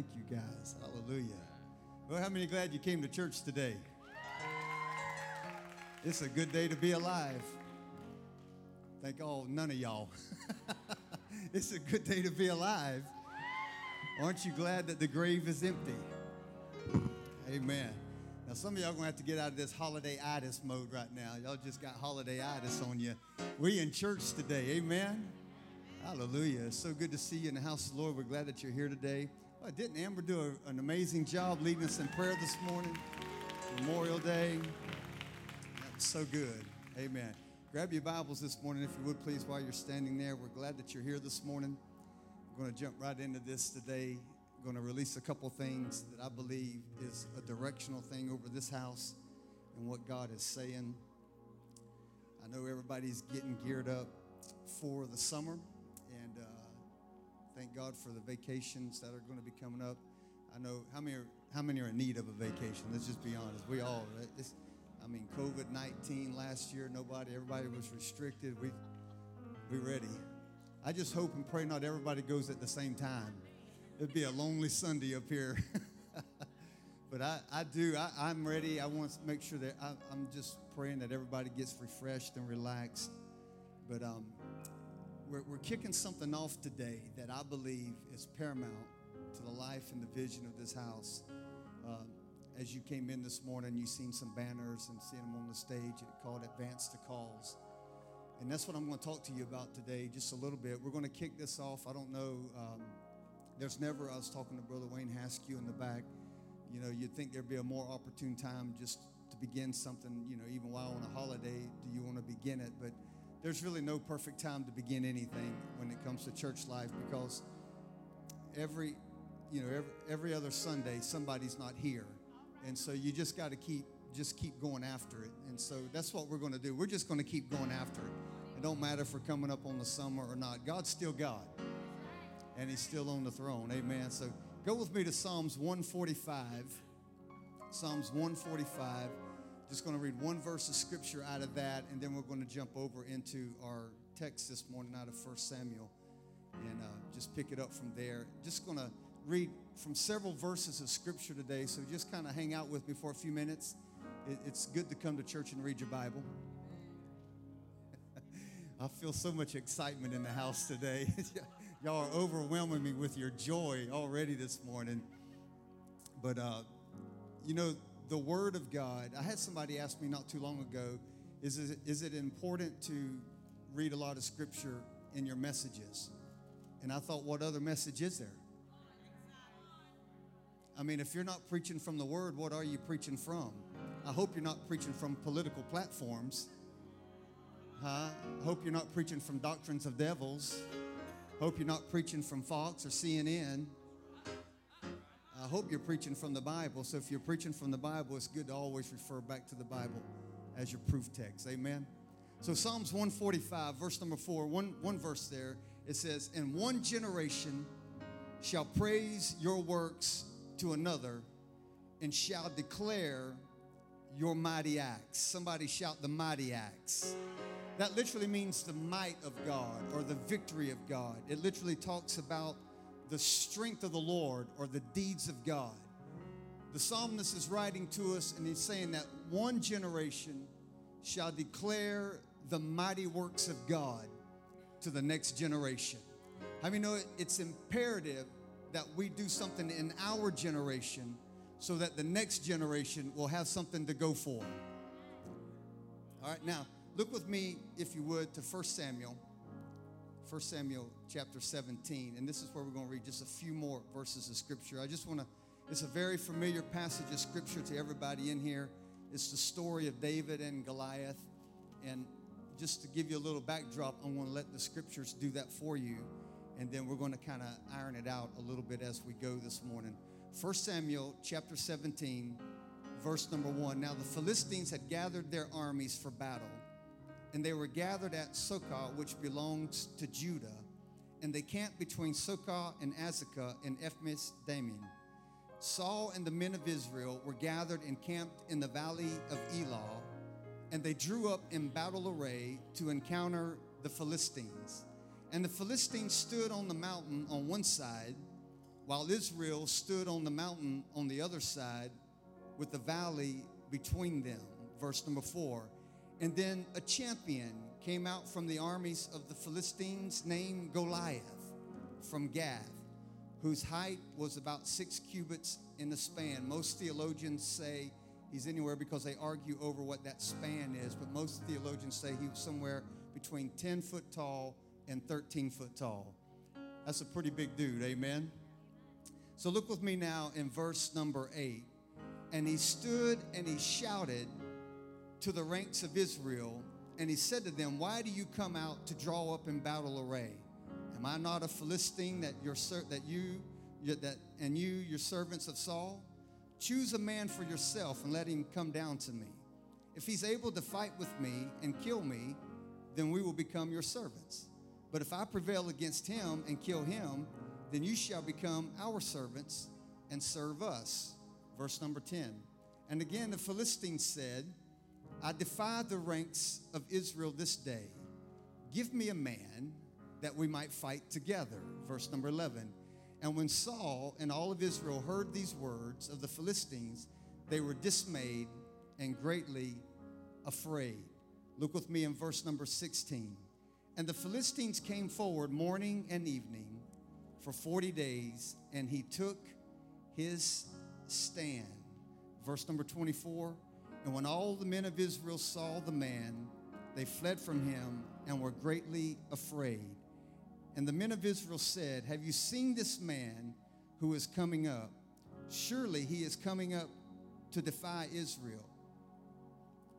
Thank you, guys. Hallelujah. Well, how many glad you came to church today? It's a good day to be alive. Thank all, none of y'all. it's a good day to be alive. Aren't you glad that the grave is empty? Amen. Now, some of y'all gonna have to get out of this holiday itis mode right now. Y'all just got holiday itis on you. We in church today. Amen. Hallelujah. It's so good to see you in the house of the Lord. We're glad that you're here today. Well, didn't Amber do a, an amazing job leading us in prayer this morning? Memorial Day. That's so good. Amen. Grab your Bibles this morning, if you would, please, while you're standing there. We're glad that you're here this morning. We're going to jump right into this today. I'm going to release a couple things that I believe is a directional thing over this house and what God is saying. I know everybody's getting geared up for the summer, uh, thank God for the vacations that are going to be coming up. I know how many are, how many are in need of a vacation. Let's just be honest. We all. It's, I mean, COVID nineteen last year. Nobody, everybody was restricted. We we ready. I just hope and pray not everybody goes at the same time. It'd be a lonely Sunday up here. but I, I do. I, am ready. I want to make sure that I, I'm just praying that everybody gets refreshed and relaxed. But um, we're, we're kicking something off today that I believe is paramount to the life and the vision of this house. Uh, as you came in this morning, you've seen some banners and seen them on the stage It called Advance the Cause. And that's what I'm going to talk to you about today, just a little bit. We're going to kick this off. I don't know. Um, there's never, I was talking to Brother Wayne Haskew in the back. You know, you'd think there'd be a more opportune time just to begin something, you know, even while on a holiday, do you want to begin it? But there's really no perfect time to begin anything when it comes to church life because every, you know, every, every other Sunday, somebody's not here. And so you just got to keep just keep going after it. And so that's what we're going to do. We're just going to keep going after it. It don't matter if we're coming up on the summer or not. God's still God. And he's still on the throne. Amen. So go with me to Psalms 145. Psalms 145. Just going to read one verse of scripture out of that, and then we're going to jump over into our text this morning out of 1 Samuel and uh, just pick it up from there. Just going to read from several verses of scripture today, so just kind of hang out with me for a few minutes it's good to come to church and read your Bible. I feel so much excitement in the house today. Y'all are overwhelming me with your joy already this morning. But, uh, you know, the Word of God, I had somebody ask me not too long ago is it, is it important to read a lot of Scripture in your messages? And I thought, what other message is there? I mean, if you're not preaching from the Word, what are you preaching from? I hope you're not preaching from political platforms. Huh? I hope you're not preaching from doctrines of devils. Hope you're not preaching from Fox or CNN. I hope you're preaching from the Bible. So if you're preaching from the Bible, it's good to always refer back to the Bible as your proof text. Amen. So Psalms 145, verse number four, one, one verse there, it says, In one generation shall praise your works to another and shall declare your mighty acts. Somebody shout the mighty acts. That literally means the might of God or the victory of God. It literally talks about the strength of the Lord or the deeds of God. The psalmist is writing to us and he's saying that one generation shall declare the mighty works of God to the next generation. How many know it's imperative that we do something in our generation so that the next generation will have something to go for. All right, now look with me, if you would, to 1 Samuel. 1 Samuel chapter 17, and this is where we're going to read just a few more verses of scripture. I just want to, it's a very familiar passage of scripture to everybody in here. It's the story of David and Goliath. And just to give you a little backdrop, I'm going to let the scriptures do that for you. And then we're going to kind of iron it out a little bit as we go this morning. 1 Samuel chapter 17, verse number 1. Now the Philistines had gathered their armies for battle, and they were gathered at Socoh, which belongs to Judah, and they camped between Socoh and Azekah in Ephes Dammim. Saul and the men of Israel were gathered and camped in the valley of Elah, and they drew up in battle array to encounter the Philistines. And the Philistines stood on the mountain on one side while Israel stood on the mountain on the other side with the valley between them. Verse number four. And then a champion came out from the armies of the Philistines named Goliath from Gath, whose height was about six cubits in the span. Most theologians say he's anywhere because they argue over what that span is, but most theologians say he was somewhere between 10 foot tall and 13 foot tall. That's a pretty big dude, amen? So look with me now in verse number eight. And he stood and he shouted to the ranks of Israel, and he said to them, Why do you come out to draw up in battle array? Am I not a Philistine that that you that and you your servants of Saul? Choose a man for yourself and let him come down to me. If he's able to fight with me and kill me, then we will become your servants. But if I prevail against him and kill him, then you shall become our servants and serve us. Verse number 10. And again the Philistines said, I defy the ranks of Israel this day. Give me a man that we might fight together. Verse number 11. And when Saul and all of Israel heard these words of the Philistines, they were dismayed and greatly afraid. Look with me in verse number 16. And the Philistines came forward morning and evening for 40 days, and he took his stand. Verse number 24. And when all the men of Israel saw the man, they fled from him and were greatly afraid. And the men of Israel said, Have you seen this man who is coming up? Surely he is coming up to defy Israel.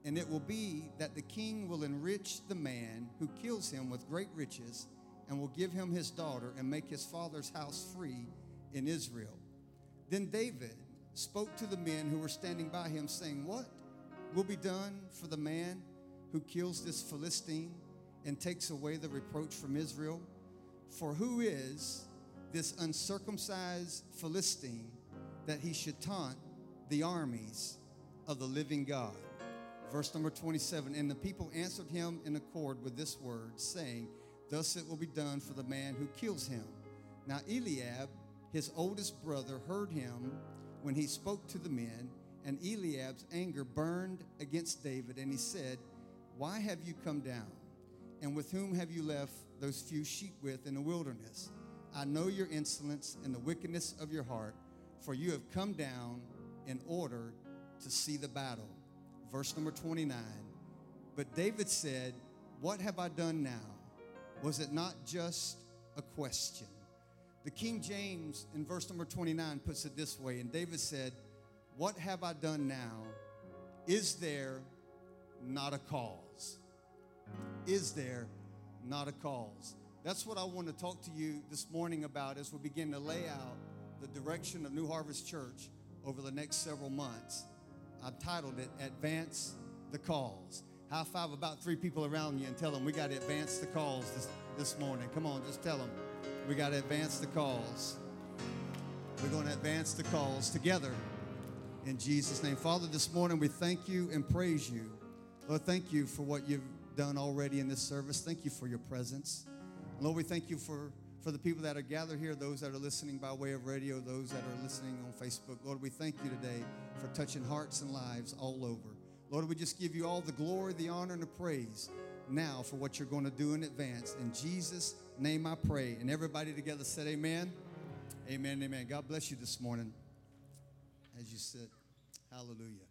And it will be that the king will enrich the man who kills him with great riches and will give him his daughter and make his father's house free in Israel. Then David spoke to the men who were standing by him, saying, What will be done for the man who kills this Philistine and takes away the reproach from Israel? For who is this uncircumcised Philistine that he should taunt the armies of the living God? Verse number 27 And the people answered him in accord with this word, saying, Thus it will be done for the man who kills him. Now Eliab, his oldest brother, heard him when he spoke to the men, and Eliab's anger burned against David, and he said, Why have you come down? And with whom have you left those few sheep with in the wilderness? I know your insolence and the wickedness of your heart, for you have come down in order to see the battle. Verse number 29. But David said, What have I done now? Was it not just a question? The King James in verse number 29 puts it this way, and David said, What have I done now? Is there not a cause? Is there not a cause? That's what I want to talk to you this morning about as we begin to lay out the direction of New Harvest Church over the next several months. I've titled it Advance the Cause. High five about three people around you and tell them we got to advance the cause this, this morning. Come on, just tell them we got to advance the cause. We're going to advance the cause together in Jesus' name. Father, this morning we thank you and praise you. Lord, thank you for what you've done already in this service. Thank you for your presence. Lord, we thank you for, for the people that are gathered here, those that are listening by way of radio, those that are listening on Facebook. Lord, we thank you today for touching hearts and lives all over. Lord, we just give you all the glory, the honor, and the praise now for what you're going to do in advance. In Jesus' name I pray. And everybody together said, Amen. Amen. Amen. God bless you this morning as you sit. Hallelujah.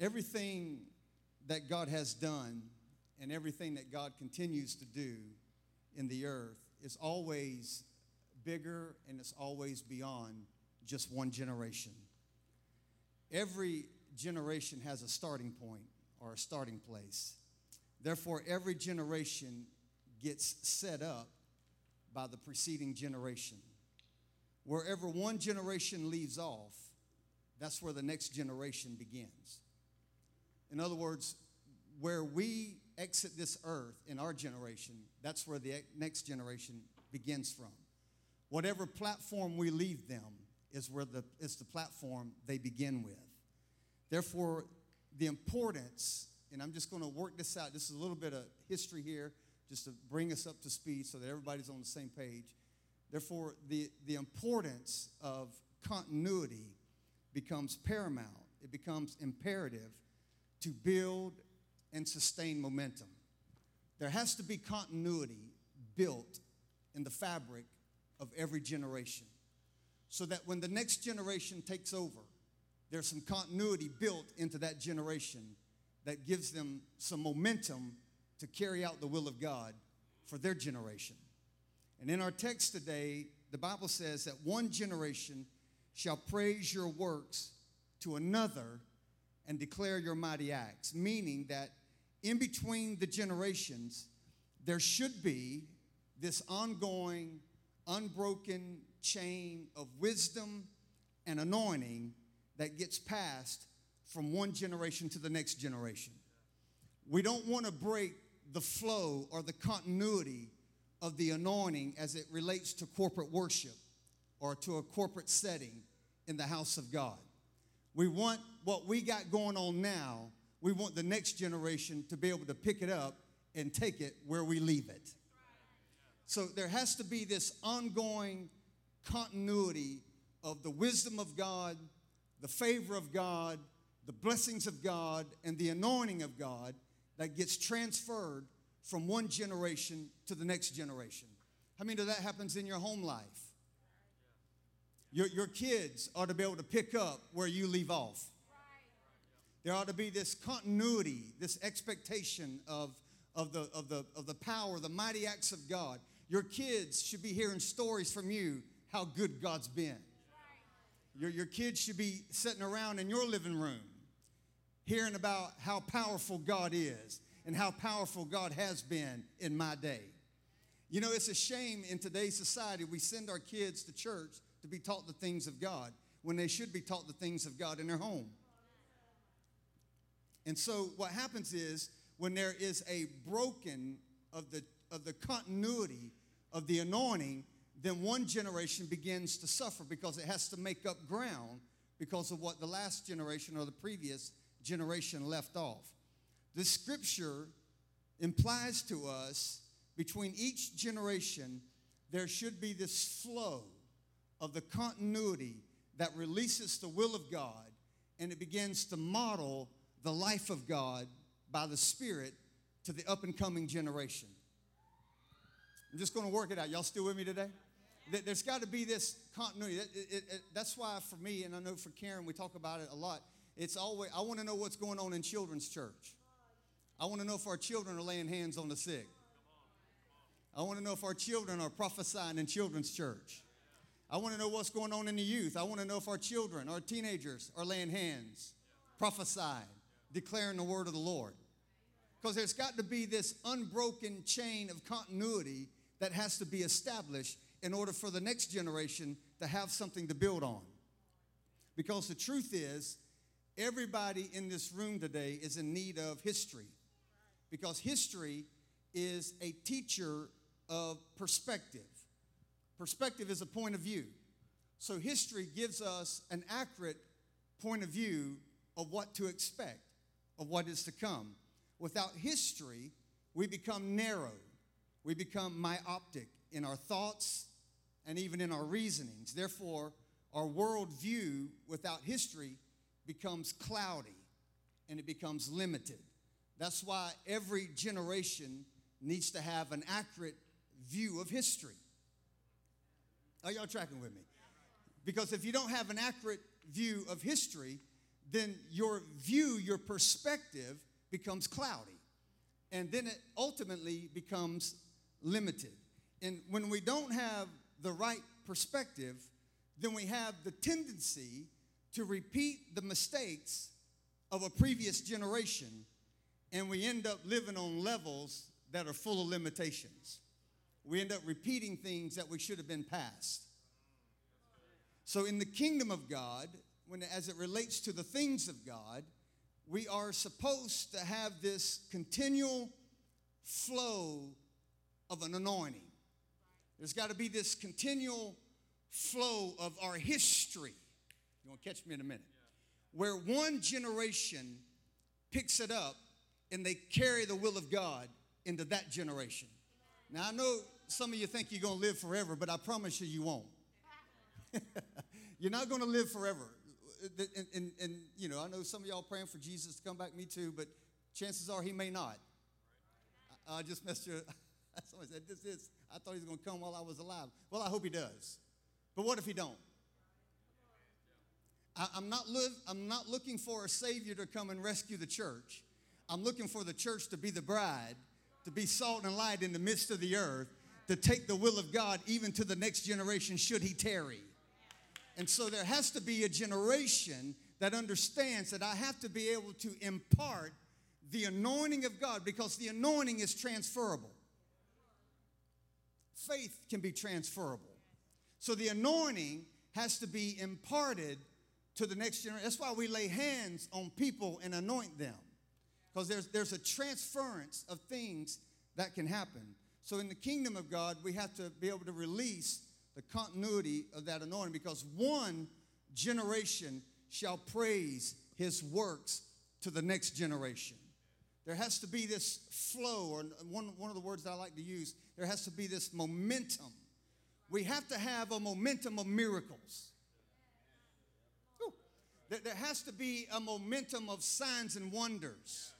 Everything that God has done and everything that God continues to do in the earth is always bigger and it's always beyond just one generation. Every generation has a starting point or a starting place. Therefore, every generation gets set up by the preceding generation. Wherever one generation leaves off, that's where the next generation begins. In other words, where we exit this earth in our generation, that's where the next generation begins from. Whatever platform we leave them is where the, is the platform they begin with. Therefore, the importance, and I'm just going to work this out. This is a little bit of history here, just to bring us up to speed so that everybody's on the same page. Therefore, the, the importance of continuity becomes paramount. It becomes imperative to build and sustain momentum. There has to be continuity built in the fabric of every generation so that when the next generation takes over, there's some continuity built into that generation that gives them some momentum to carry out the will of God for their generation. And in our text today, the Bible says that one generation shall praise your works to another and declare your mighty acts, meaning that in between the generations, there should be this ongoing, unbroken chain of wisdom and anointing that gets passed from one generation to the next generation. We don't want to break the flow or the continuity of the anointing as it relates to corporate worship or to a corporate setting in the house of God. We want what we got going on now, we want the next generation to be able to pick it up and take it where we leave it. So there has to be this ongoing continuity of the wisdom of God, the favor of God, the blessings of God, and the anointing of God that gets transferred from one generation to the next generation. How many of that happens in your home life? Your, your kids ought to be able to pick up where you leave off. There ought to be this continuity, this expectation of, of, the, of, the, of the power, the mighty acts of God. Your kids should be hearing stories from you how good God's been. Your, your kids should be sitting around in your living room hearing about how powerful God is and how powerful God has been in my day. You know, it's a shame in today's society we send our kids to church to be taught the things of God when they should be taught the things of God in their home. And so what happens is when there is a broken of the of the continuity of the anointing, then one generation begins to suffer because it has to make up ground because of what the last generation or the previous generation left off. The scripture implies to us between each generation, there should be this flow of the continuity that releases the will of God and it begins to model the life of God by the Spirit to the up and coming generation. I'm just going to work it out. Y'all still with me today? There's got to be this continuity. It, it, it, that's why, for me, and I know for Karen, we talk about it a lot. It's always, I want to know what's going on in children's church. I want to know if our children are laying hands on the sick. I want to know if our children are prophesying in children's church. I want to know what's going on in the youth. I want to know if our children, our teenagers, are laying hands, prophesying, declaring the word of the Lord. Because there's got to be this unbroken chain of continuity that has to be established in order for the next generation to have something to build on. Because the truth is, everybody in this room today is in need of history. Because history is a teacher of perspective. Perspective is a point of view. So history gives us an accurate point of view of what to expect, of what is to come. Without history, we become narrow, we become myopic in our thoughts and even in our reasonings. Therefore, our worldview without history becomes cloudy and it becomes limited. That's why every generation needs to have an accurate view of history. Are y'all tracking with me? Because if you don't have an accurate view of history, then your view, your perspective becomes cloudy. And then it ultimately becomes limited. And when we don't have the right perspective, then we have the tendency to repeat the mistakes of a previous generation, and we end up living on levels that are full of limitations. We end up repeating things that we should have been past. So, in the kingdom of God, when as it relates to the things of God, we are supposed to have this continual flow of an anointing. There's got to be this continual flow of our history. You want to catch me in a minute? Where one generation picks it up and they carry the will of God into that generation. Now, I know some of you think you're going to live forever, but I promise you, you won't. you're not going to live forever. And, and, and, you know, I know some of y'all praying for Jesus to come back, me too, but chances are he may not. I, I just messed you. Somebody said, this is, I thought he was going to come while I was alive. Well, I hope he does. But what if he don't? I, am not live, I'm not looking for a savior to come and rescue the church. I'm looking for the church to be the bride, to be salt and light in the midst of the earth, to take the will of God even to the next generation should he tarry. And so there has to be a generation that understands that I have to be able to impart the anointing of God because the anointing is transferable. Faith can be transferable. So the anointing has to be imparted to the next generation. That's why we lay hands on people and anoint them. Because there's, there's a transference of things that can happen. So in the kingdom of God, we have to be able to release the continuity of that anointing because one generation shall praise his works to the next generation. There has to be this flow, or one, one of the words that I like to use, there has to be this momentum. We have to have a momentum of miracles. There has to be a momentum of signs and wonders.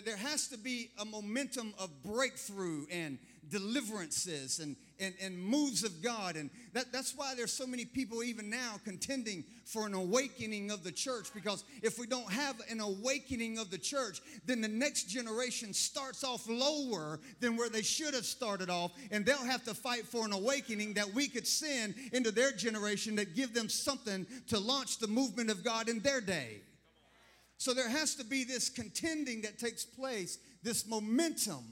There has to be a momentum of breakthrough and deliverances and, and, and moves of God. And that, that's why there's so many people even now contending for an awakening of the church. Because if we don't have an awakening of the church, then the next generation starts off lower than where they should have started off. And they'll have to fight for an awakening that we could send into their generation that give them something to launch the movement of God in their day. So there has to be this contending that takes place, this momentum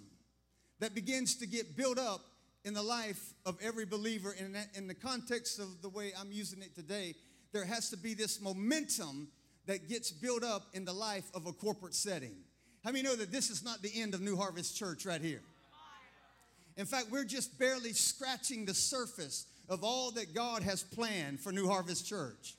that begins to get built up in the life of every believer. That, in the context of the way I'm using it today, there has to be this momentum that gets built up in the life of a corporate setting. How many know that this is not the end of New Harvest Church right here? In fact, we're just barely scratching the surface of all that God has planned for New Harvest Church.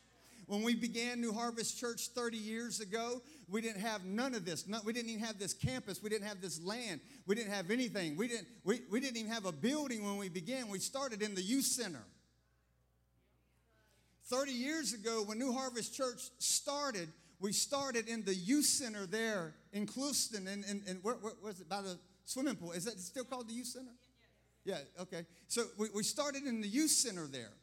When we began New Harvest Church 30 years ago, we didn't have none of this. we didn't even have this campus. We didn't have this land. We didn't have anything. We didn't, we, we didn't even have a building when we began. We started in the youth center. 30 years ago, when New Harvest Church started, we started in the youth center there in Clewiston, and, and, and where, where was it? By the swimming pool. Is that still called the youth center? Yeah, okay. So we, we started in the youth center there.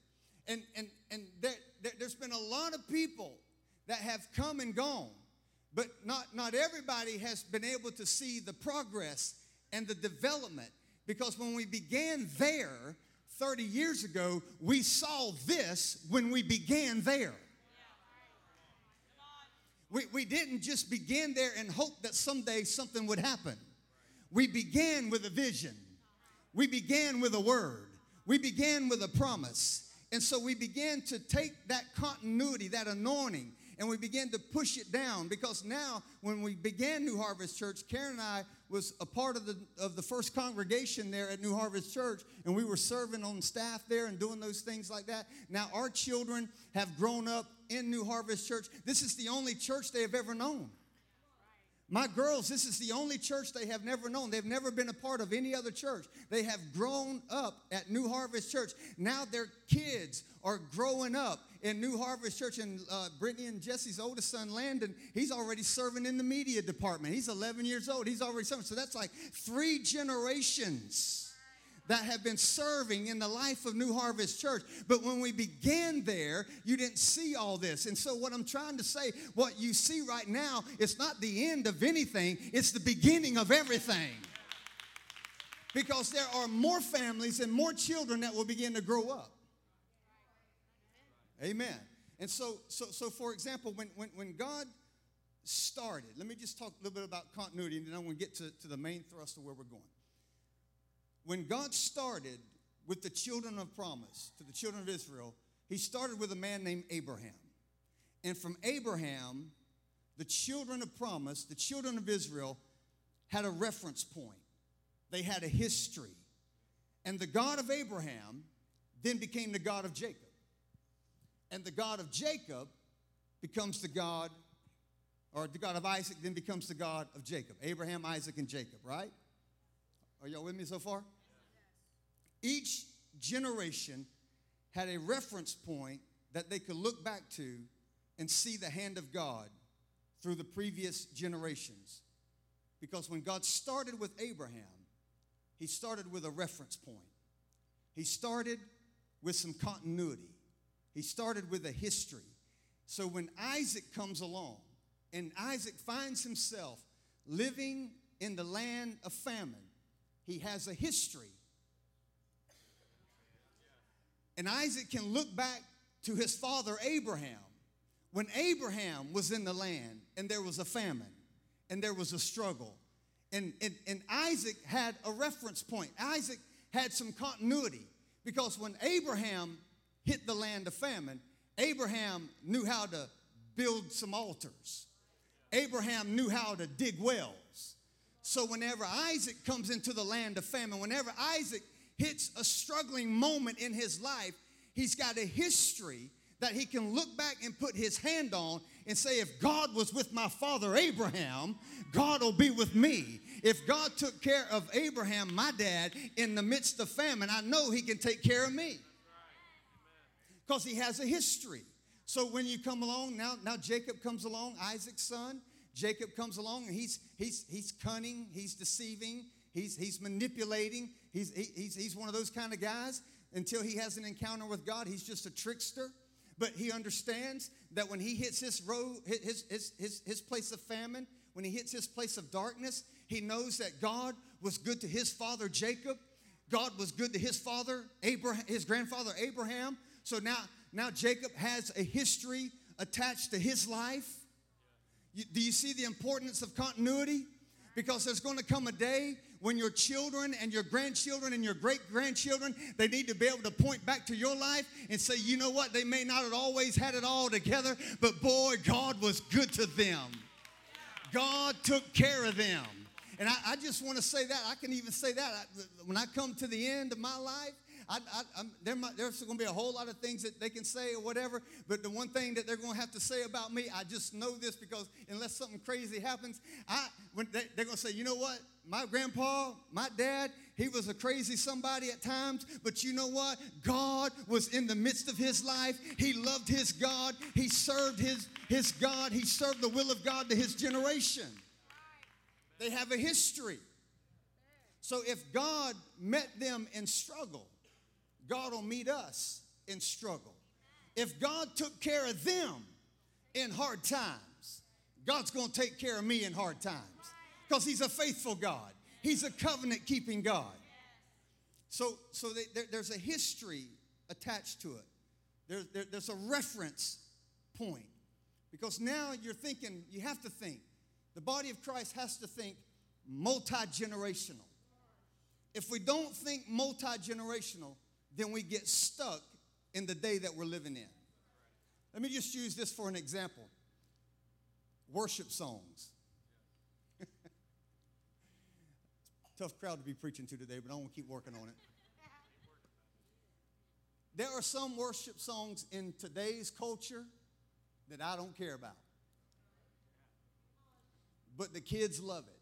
And, and, and there, there, there's been a lot of people that have come and gone, but not, not everybody has been able to see the progress and the development. Because when we began there 30 years ago, we saw this when we began there. We, we didn't just begin there and hope that someday something would happen. We began with a vision. We began with a word. We began with a promise. And so we began to take that continuity, that anointing, and we began to push it down because now when we began New Harvest Church, Karen and I was a part of the of the first congregation there at New Harvest Church, and we were serving on staff there and doing those things like that. Now our children have grown up in New Harvest Church. This is the only church they have ever known. My girls, this is the only church they have never known. They've never been a part of any other church. They have grown up at New Harvest Church. Now their kids are growing up in New Harvest Church. And uh, Brittany and Jesse's oldest son, Landon, he's already serving in the media department. He's 11 years old. He's already serving. So that's like three generations that have been serving in the life of New Harvest Church. But when we began there, you didn't see all this. And so, what I'm trying to say, what you see right now, it's not the end of anything, it's the beginning of everything. Because there are more families and more children that will begin to grow up. Amen. And so, so, so for example, when, when, when God started, let me just talk a little bit about continuity, and then I'm going to get to, to the main thrust of where we're going when God started with the children of promise to the children of Israel, he started with a man named Abraham. And from Abraham, the children of promise, the children of Israel, had a reference point. They had a history. And the God of Abraham then became the God of Jacob. And the God of Jacob becomes the God, or the God of Isaac then becomes the God of Jacob. Abraham, Isaac, and Jacob, right? Are y'all with me so far? Each generation had a reference point that they could look back to and see the hand of God through the previous generations. Because when God started with Abraham, he started with a reference point. He started with some continuity. He started with a history. So when Isaac comes along and Isaac finds himself living in the land of famine, he has a history. And Isaac can look back to his father Abraham when Abraham was in the land and there was a famine and there was a struggle. And, and, and Isaac had a reference point. Isaac had some continuity because when Abraham hit the land of famine, Abraham knew how to build some altars. Abraham knew how to dig wells. So whenever Isaac comes into the land of famine, whenever Isaac hits a struggling moment in his life, he's got a history that he can look back and put his hand on and say, if God was with my father Abraham, God will be with me. If God took care of Abraham, my dad, in the midst of famine, I know he can take care of me. Because he has a history. So when you come along, now, now Jacob comes along, Isaac's son. Jacob comes along and he's, he's, he's cunning, he's deceiving, he's, he's manipulating. He's, he, he's, he's one of those kind of guys. Until he has an encounter with God, he's just a trickster but he understands that when he hits his road, his, his, his, his place of famine, when he hits his place of darkness, he knows that God was good to his father Jacob. God was good to his father Abraham, his grandfather Abraham. So now, now Jacob has a history attached to his life. You, do you see the importance of continuity? Because there's going to come a day when your children and your grandchildren and your great grandchildren, they need to be able to point back to your life and say, you know what, they may not have always had it all together, but boy, God was good to them. God took care of them. And I, I just want to say that. I can even say that. I, when I come to the end of my life, I, I, there might, there's going to be a whole lot of things that they can say or whatever, but the one thing that they're going to have to say about me, I just know this because unless something crazy happens, I, when they, they're going to say, you know what? My grandpa, my dad, he was a crazy somebody at times, but you know what? God was in the midst of his life. He loved his God. He served his, his God. He served the will of God to his generation. They have a history. So if God met them in struggle, God will meet us in struggle. If God took care of them in hard times, God's going to take care of me in hard times because He's a faithful God. He's a covenant keeping God. So, so they, there, there's a history attached to it. There, there, there's a reference point because now you're thinking, you have to think. The body of Christ has to think multi generational. If we don't think multi generational, then we get stuck in the day that we're living in. Let me just use this for an example worship songs. Tough crowd to be preaching to today, but I want to keep working on it. There are some worship songs in today's culture that I don't care about. But the kids love it.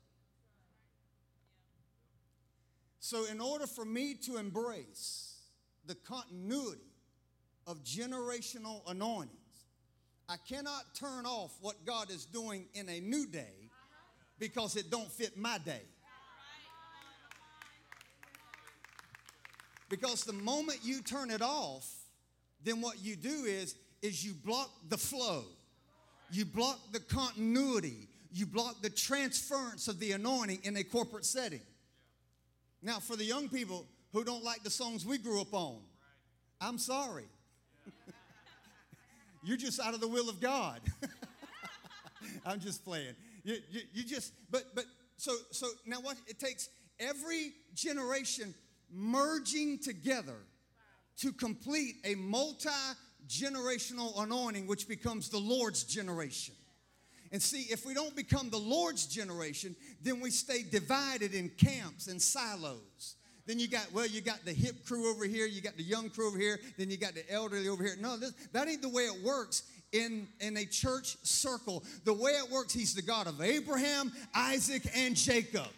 So, in order for me to embrace the continuity of generational anointings. I cannot turn off what God is doing in a new day because it don't fit my day. Because the moment you turn it off, then what you do is is you block the flow. You block the continuity. You block the transference of the anointing in a corporate setting. Now, for the young people, who don't like the songs we grew up on. I'm sorry. You're just out of the will of God. I'm just playing. You, you, you, just, but, but, so, so now what? It takes every generation merging together to complete a multi generational anointing, which becomes the Lord's generation. And see, if we don't become the Lord's generation, then we stay divided in camps and silos. Then you got, well, you got the hip crew over here, you got the young crew over here, then you got the elderly over here. No, this, that ain't the way it works in, in a church circle. The way it works, he's the God of Abraham, Isaac, and Jacob.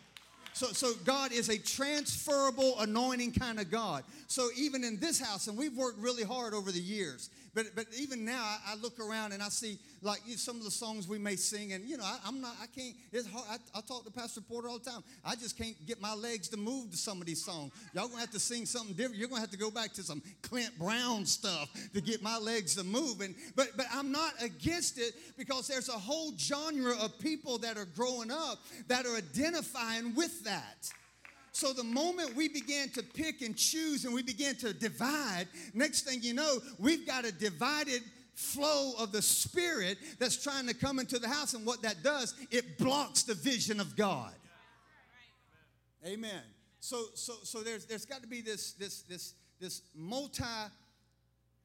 So, so God is a transferable anointing kind of God. So even in this house, and we've worked really hard over the years, but, but even now I, I look around and I see like you some of the songs we may sing, and you know, I, am not, I can't, it's hard. I, I, talk to Pastor Porter all the time. I just can't get my legs to move to some of these songs. Y'all gonna have to sing something different. You're gonna have to go back to some Clint Brown stuff to get my legs to move. And but but I'm not against it because there's a whole genre of people that are growing up that are identifying with that. So the moment we began to pick and choose and we began to divide, next thing you know, we've got a divided flow of the Spirit that's trying to come into the house. And what that does, it blocks the vision of God. Amen. So, so, so there's, there's got to be this, this, this, this multi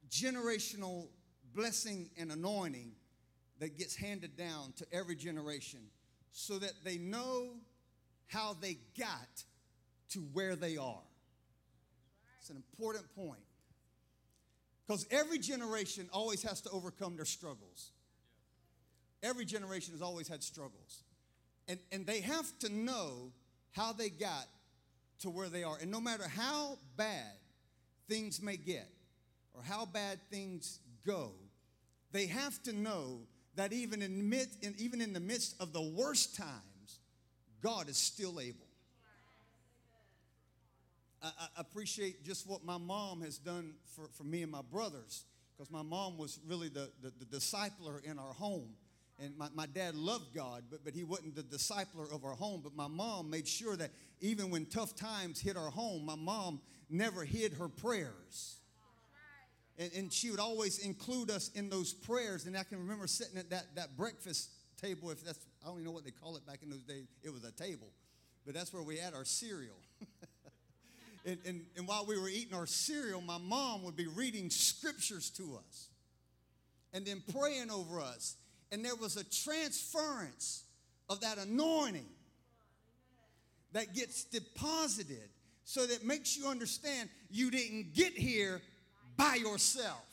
generational blessing and anointing that gets handed down to every generation so that they know how they got to where they are. It's an important point. Because every generation always has to overcome their struggles. Every generation has always had struggles. And, and they have to know how they got to where they are. And no matter how bad things may get or how bad things go, they have to know that even in, mid, in, even in the midst of the worst times, God is still able. I, I appreciate just what my mom has done for, for me and my brothers because my mom was really the, the, the discipler in our home. And my, my dad loved God, but, but he wasn't the discipler of our home. But my mom made sure that even when tough times hit our home, my mom never hid her prayers. And, and she would always include us in those prayers. And I can remember sitting at that, that breakfast table, if that's, I don't even know what they call it back in those days. It was a table. But that's where we had our cereal. and, and, and while we were eating our cereal, my mom would be reading scriptures to us and then praying over us. And there was a transference of that anointing that gets deposited so that makes you understand you didn't get here by yourself.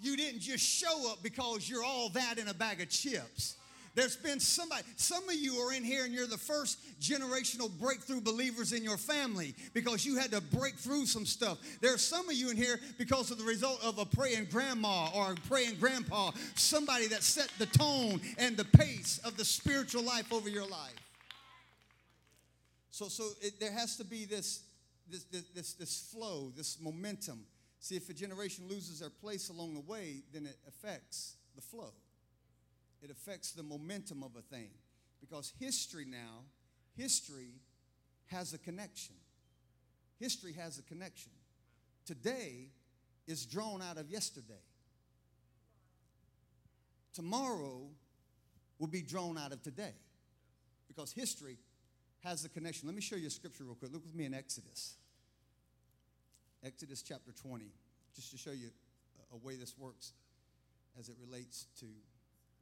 You didn't just show up because you're all that in a bag of chips. There's been somebody, some of you are in here and you're the first generational breakthrough believers in your family because you had to break through some stuff. There are some of you in here because of the result of a praying grandma or a praying grandpa, somebody that set the tone and the pace of the spiritual life over your life. So, so it, there has to be this, this, this, this flow, this momentum. See, if a generation loses their place along the way, then it affects the flow it affects the momentum of a thing. Because history now, history has a connection. History has a connection. Today is drawn out of yesterday. Tomorrow will be drawn out of today because history has a connection. Let me show you a scripture real quick. Look with me in Exodus. Exodus chapter 20, just to show you a, way this works as it relates to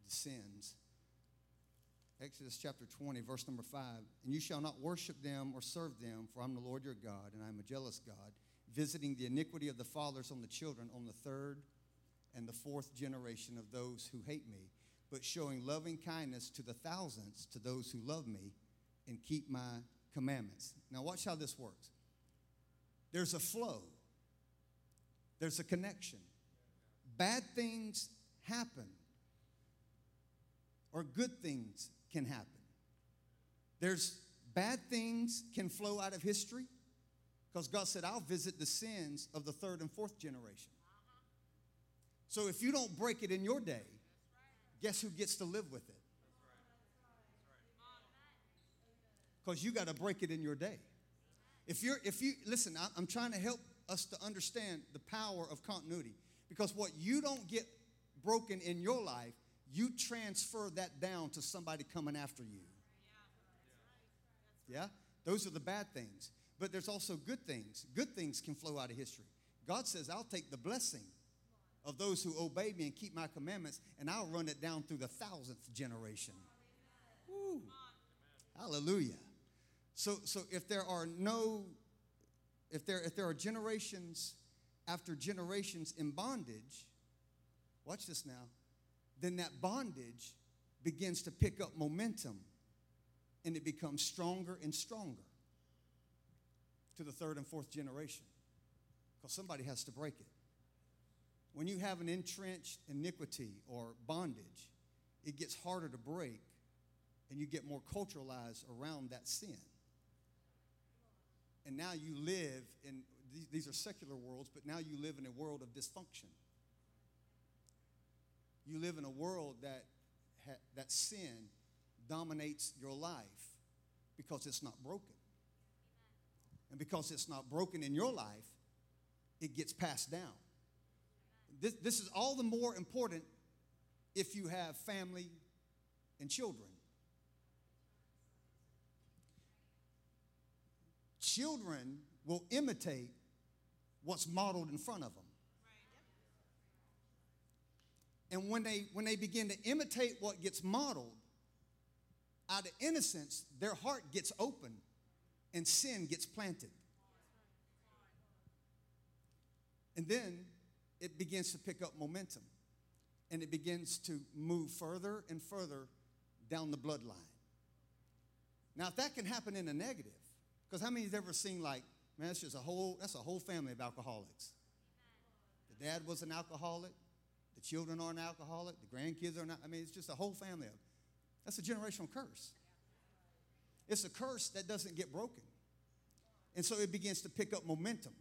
sins. Exodus chapter 20, verse number 5. And you shall not worship them or serve them, for I'm the Lord your God, and I am a jealous God, visiting the iniquity of the fathers on the children on the third and the fourth generation of those who hate me, but showing loving kindness to the thousands to those who love me and keep my commandments. Now, watch how this works. There's a flow, there's a connection. Bad things happen or good things can happen. There's bad things can flow out of history because God said, I'll visit the sins of the third and fourth generation. So if you don't break it in your day, guess who gets to live with it? Because you got to break it in your day. If you're, if you, listen, I'm trying to help us to understand the power of continuity because what you don't get broken in your life, you transfer that down to somebody coming after you. Yeah? Those are the bad things. But there's also good things. Good things can flow out of history. God says, I'll take the blessing of those who obey me and keep my commandments, and I'll run it down through the thousandth generation. Woo. Hallelujah. So, so if there are no, if there, if there are generations after generations in bondage, watch this now, then that bondage begins to pick up momentum and it becomes stronger and stronger to the third and fourth generation because somebody has to break it. When you have an entrenched iniquity or bondage, it gets harder to break and you get more culturalized around that sin. And now you live in, these are secular worlds, but now you live in a world of dysfunction. You live in a world that, that sin dominates your life because it's not broken. And because it's not broken in your life, it gets passed down. This, this is all the more important if you have family and children. Children will imitate what's modeled in front of them. And when they, when they begin to imitate what gets modeled, out of innocence, their heart gets open and sin gets planted. And then it begins to pick up momentum and it begins to move further and further down the bloodline. Now, if that can happen in a negative, because how many have ever seen like, man, that's just a whole, that's a whole family of alcoholics. The dad was an alcoholic, the children are an alcoholic, the grandkids are not, I mean, it's just a whole family of That's a generational curse. It's a curse that doesn't get broken. And so it begins to pick up momentum.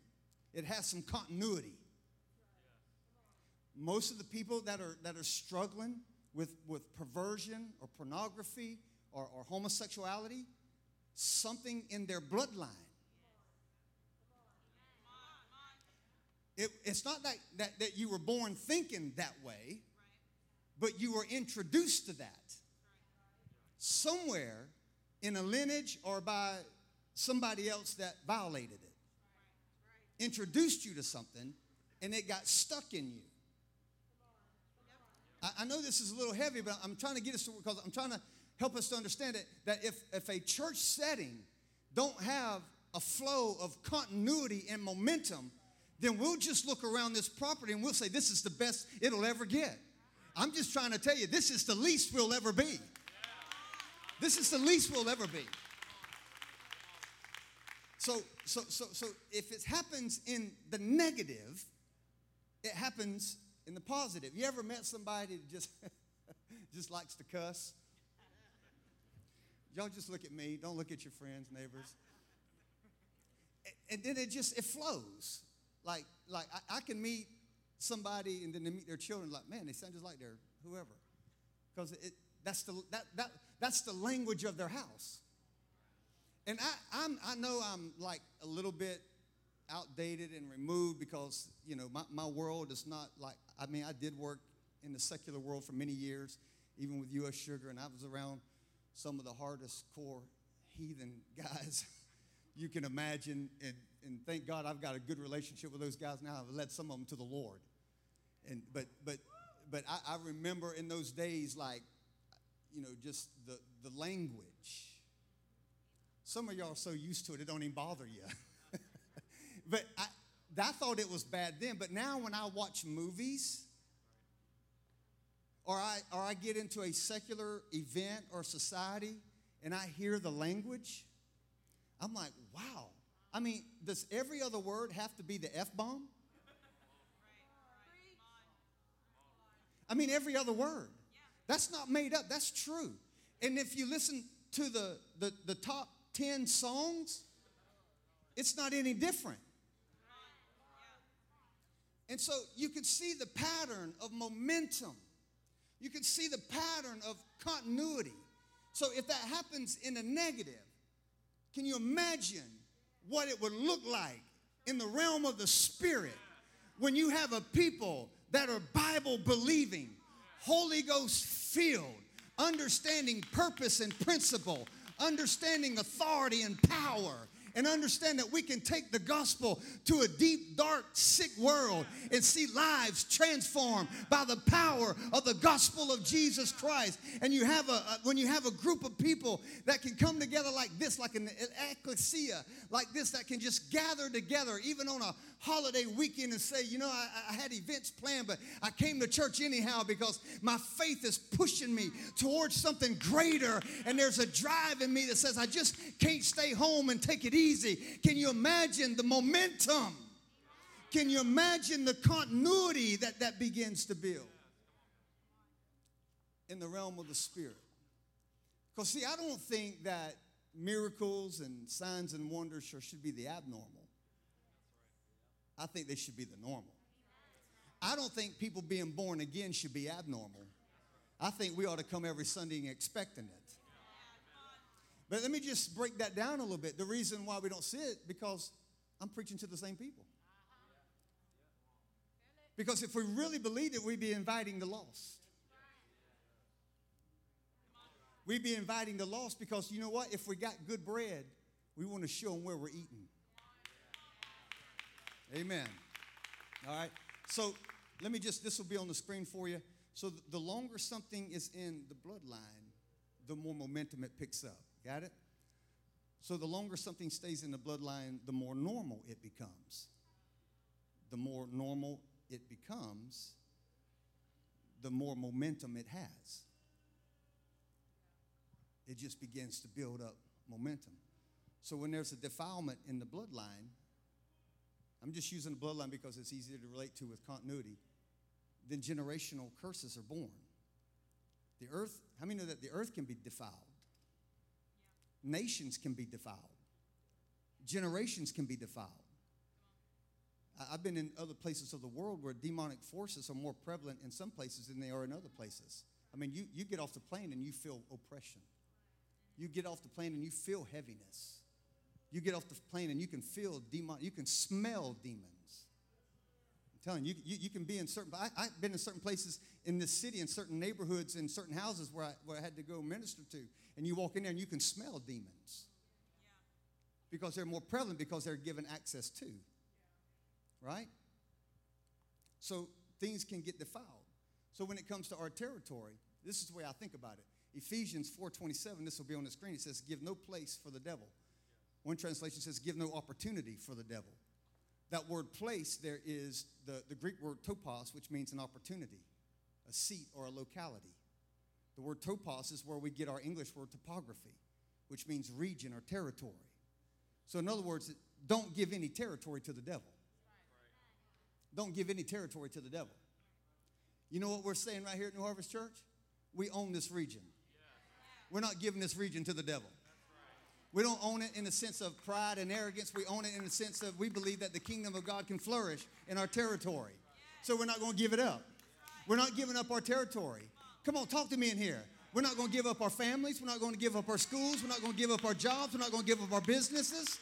It has some continuity. Most of the people that are, that are struggling with, with perversion or pornography or, or homosexuality, something in their bloodline. It, it's not that, that, that you were born thinking that way, but you were introduced to that somewhere in a lineage or by somebody else that violated it. Introduced you to something and it got stuck in you. I, I know this is a little heavy, but I'm trying to get us to because I'm trying to help us to understand it that if, if a church setting don't have a flow of continuity and momentum, then we'll just look around this property and we'll say, This is the best it'll ever get. I'm just trying to tell you, this is the least we'll ever be. This is the least we'll ever be. So, so, so, so if it happens in the negative, it happens in the positive. You ever met somebody that just, just likes to cuss? Y'all just look at me. Don't look at your friends, neighbors. And then it just it flows. Like like I, I can meet somebody and then they meet their children. Like man, they sound just like their whoever, because it that's the that that that's the language of their house. And I I'm, I know I'm like a little bit outdated and removed because you know my, my world is not like I mean I did work in the secular world for many years, even with U.S. Sugar, and I was around some of the hardest core heathen guys you can imagine. And, and thank God I've got a good relationship with those guys now. I've led some of them to the Lord. And, but but, but I, I remember in those days, like, you know, just the, the language. Some of y'all are so used to it, it don't even bother you. but I, I thought it was bad then. But now when I watch movies, or I, or I get into a secular event or society and I hear the language, I'm like, wow. I mean, does every other word have to be the F bomb? I mean, every other word. That's not made up, that's true. And if you listen to the, the, the top 10 songs, it's not any different. And so you can see the pattern of momentum you can see the pattern of continuity. So if that happens in a negative, can you imagine what it would look like in the realm of the spirit when you have a people that are Bible believing, Holy Ghost filled, understanding purpose and principle, understanding authority and power, and understand that we can take the gospel to a deep, dark, sick world and see lives transformed by the power of the gospel of Jesus Christ. And you have a, when you have a group of people that can come together like this, like an ecclesia, like this, that can just gather together, even on a holiday weekend, and say, you know, I, I had events planned, but I came to church anyhow because my faith is pushing me towards something greater. And there's a drive in me that says, I just can't stay home and take it easy. Can you imagine the momentum? Can you imagine the continuity that that begins to build in the realm of the spirit? Because, see, I don't think that miracles and signs and wonders should be the abnormal. I think they should be the normal. I don't think people being born again should be abnormal. I think we ought to come every Sunday expecting it. But let me just break that down a little bit. The reason why we don't see it because I'm preaching to the same people. Because if we really believed it, we'd be inviting the lost. We'd be inviting the lost because you know what? If we got good bread, we want to show them where we're eating. Amen. All right. So let me just, this will be on the screen for you. So the longer something is in the bloodline, the more momentum it picks up. Got it? So the longer something stays in the bloodline, the more normal it becomes. The more normal it becomes, the more momentum it has. It just begins to build up momentum. So when there's a defilement in the bloodline, I'm just using the bloodline because it's easier to relate to with continuity, then generational curses are born. The earth, how many know that the earth can be defiled? Nations can be defiled. Generations can be defiled. I've been in other places of the world where demonic forces are more prevalent in some places than they are in other places. I mean, you, you get off the plane and you feel oppression. You get off the plane and you feel heaviness. You get off the plane and you can feel demon, you can smell demons. I'm telling you, you, you can be in certain, I, I've been in certain places in this city, in certain neighborhoods, in certain houses where I, where I had to go minister to and you walk in there and you can smell demons because they're more prevalent because they're given access to. Right? So things can get defiled. So when it comes to our territory, this is the way I think about it. Ephesians 4:27, this will be on the screen. It says, "Give no place for the devil." One translation says, "Give no opportunity for the devil." That word place there is the, the Greek word topos, which means an opportunity, a seat, or a locality. The word topos is where we get our English word topography, which means region or territory. So, in other words, don't give any territory to the devil. Don't give any territory to the devil. You know what we're saying right here at New Harvest Church? We own this region. We're not giving this region to the devil. We don't own it in the sense of pride and arrogance. We own it in the sense of we believe that the kingdom of God can flourish in our territory. So we're not going to give it up. We're not giving up our territory. Come on, talk to me in here. We're not going to give up our families. We're not going to give up our schools. We're not going to give up our jobs. We're not going to give up our businesses.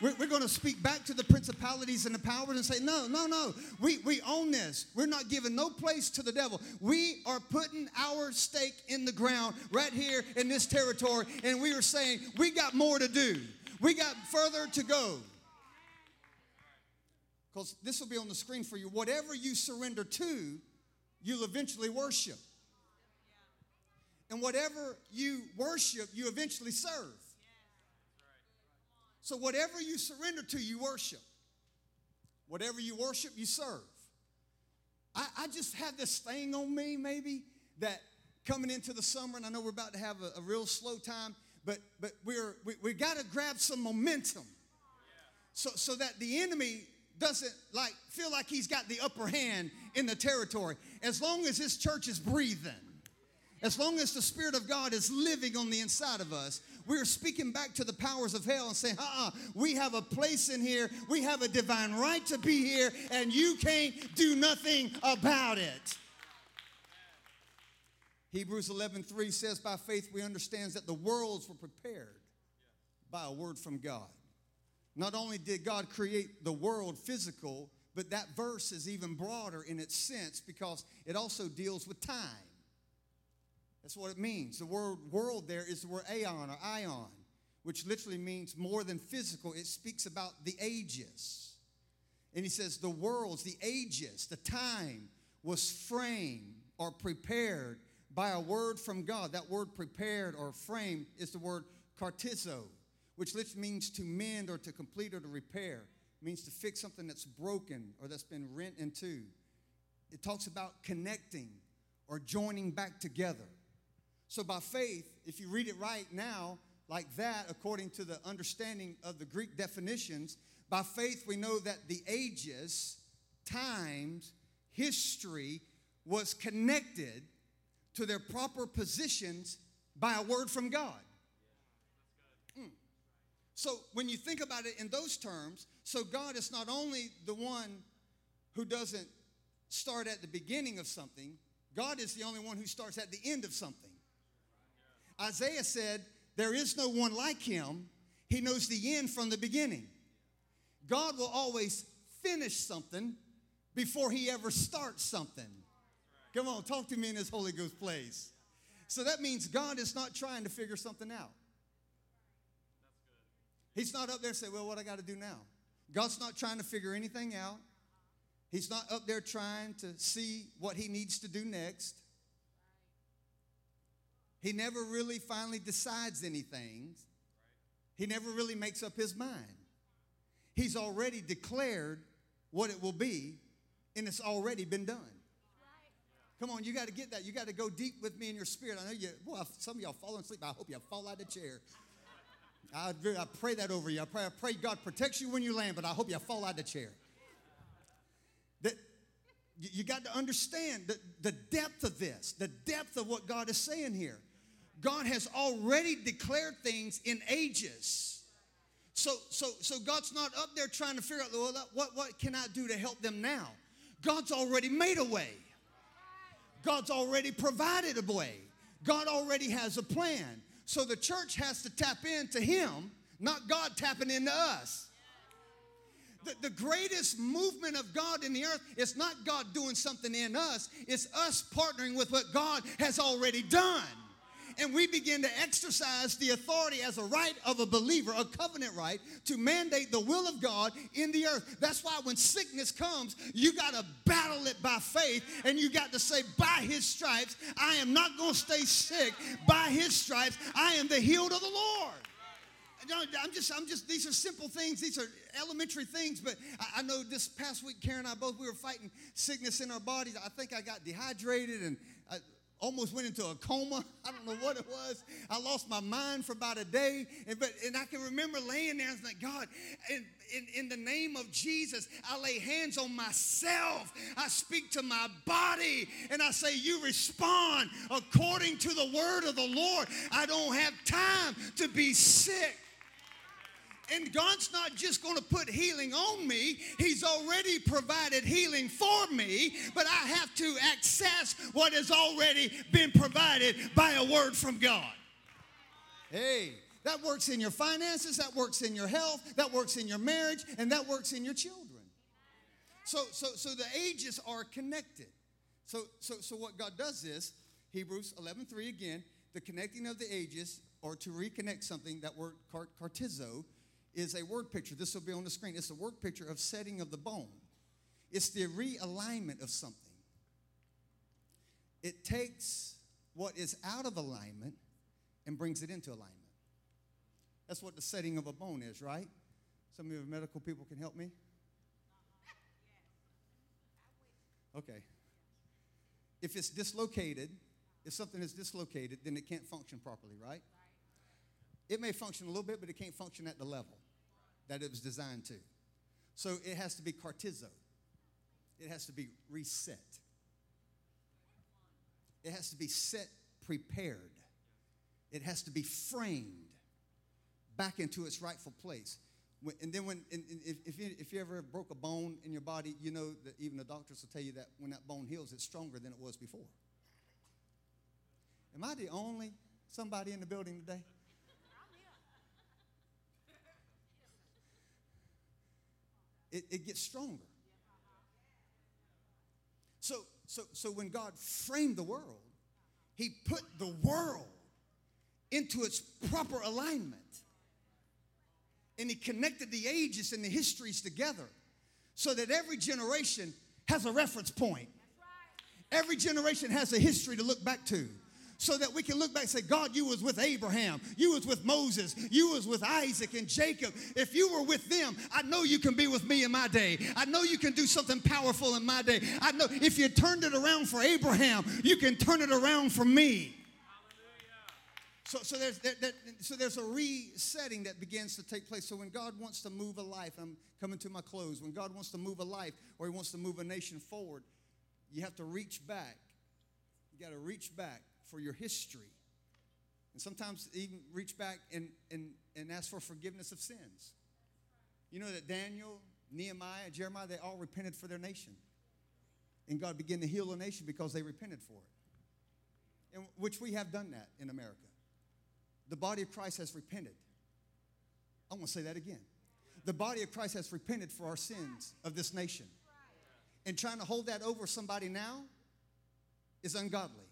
We're, we're, going to speak back to the principalities and the powers and say, no, no, no. We, we own this. We're not giving no place to the devil. We are putting our stake in the ground right here in this territory. And we are saying, we got more to do. We got further to go. Because this will be on the screen for you. Whatever you surrender to, you'll eventually worship. And whatever you worship, you eventually serve. So, whatever you surrender to, you worship. Whatever you worship, you serve. I, I just have this thing on me, maybe, that coming into the summer, and I know we're about to have a, a real slow time, but, but we're, we, we got to grab some momentum so, so that the enemy doesn't like feel like he's got the upper hand in the territory. As long as his church is breathing, as long as the Spirit of God is living on the inside of us, we're speaking back to the powers of hell and saying, uh uh-uh, we have a place in here, we have a divine right to be here, and you can't do nothing about it. Hebrews 11:3 says, By faith we understand that the worlds were prepared by a word from God. Not only did God create the world physical, but that verse is even broader in its sense because it also deals with time. That's what it means. The word world there is the word aeon or aion, which literally means more than physical. It speaks about the ages. And he says, the worlds, the ages, the time was framed or prepared by a word from God. That word prepared or framed is the word cartizo, which literally means to mend or to complete or to repair. It means to fix something that's broken or that's been rent in two. It talks about connecting or joining back together. So by faith, if you read it right now, like that, according to the understanding of the Greek definitions, by faith we know that the ages, times, history was connected to their proper positions by a word from God. Mm. So when you think about it in those terms, so God is not only the one who doesn't start at the beginning of something, God is the only one who starts at the end of something. Isaiah said, There is no one like him. He knows the end from the beginning. God will always finish something before he ever starts something. Come on, talk to me in this Holy Ghost place. So that means God is not trying to figure something out. He's not up there saying, Well, what I got to do now? God's not trying to figure anything out. He's not up there trying to see what he needs to do next. He never really finally decides anything. He never really makes up his mind. He's already declared what it will be, and it's already been done. Come on, you got to get that. You got to go deep with me in your spirit. I know you, boy, some of y'all falling asleep. I hope you fall out of the chair. I, I pray that over you. I pray, I pray God protects you when you land, but I hope you fall out of the chair. That you got to understand the, the depth of this, the depth of what God is saying here. God has already declared things in ages. So, so, so God's not up there trying to figure out, well, what, what can I do to help them now? God's already made a way. God's already provided a way. God already has a plan. So the church has to tap into Him, not God tapping into us. The, the greatest movement of God in the earth is not God doing something in us, it's us partnering with what God has already done and we begin to exercise the authority as a right of a believer, a covenant right, to mandate the will of God in the earth. That's why when sickness comes, you got to battle it by faith and you got to say, by his stripes, I am not going to stay sick. By his stripes, I am the healed of the Lord. I'm just, I'm just, these are simple things. These are elementary things, but I, I, know this past week, Karen and I both, we were fighting sickness in our bodies. I think I got dehydrated and I, almost went into a coma. I don't know what it was. I lost my mind for about a day. And, but, and I can remember laying there and saying, God, in, in, in the name of Jesus, I lay hands on myself. I speak to my body and I say, You respond according to the word of the Lord. I don't have time to be sick. And God's not just going to put healing on me, He's already provided healing for me, but I have to access what has already been provided by a word from God. Hey, that works in your finances, that works in your health, that works in your marriage, and that works in your children. So, so, so the ages are connected. So, so, so what God does is, Hebrews 11.3 again, the connecting of the ages, or to reconnect something, that word cartizo, is a word picture. This will be on the screen. It's a word picture of setting of the bone. It's the realignment of something. It takes what is out of alignment and brings it into alignment. That's what the setting of a bone is, right? Some of you medical people can help me. Okay. If it's dislocated, if something is dislocated, then it can't function properly, right? It may function a little bit, but it can't function at the level that it was designed to. So it has to be cartizo. It has to be reset. It has to be set prepared. It has to be framed back into its rightful place. And then when, if, if, you, if you ever broke a bone in your body, you know that even the doctors will tell you that when that bone heals, it's stronger than it was before. Am I the only somebody in the building today? It, it gets stronger. So, so, so when God framed the world, He put the world into its proper alignment. and he connected the ages and the histories together so that every generation has a reference point. Every generation has a history to look back to so that we can look back and say, God, you was with Abraham, you was with Moses, you was with Isaac and Jacob. If you were with them, I know you can be with me in my day. I know you can do something powerful in my day. I know if you turned it around for Abraham, you can turn it around for me. So, so, there's, there, there, so there's a resetting that begins to take place. So when God wants to move a life, I'm coming to my close. When God wants to move a life or He wants to move a nation forward, you have to reach back. You got to reach back for your history. And sometimes even reach back and, and, and ask for forgiveness of sins. You know that Daniel, Nehemiah, Jeremiah, they all repented for their nation. And God began to heal the nation because they repented for it. And which we have done that in America the body of Christ has repented. I want to say that again. The body of Christ has repented for our sins of this nation. And trying to hold that over somebody now is ungodly.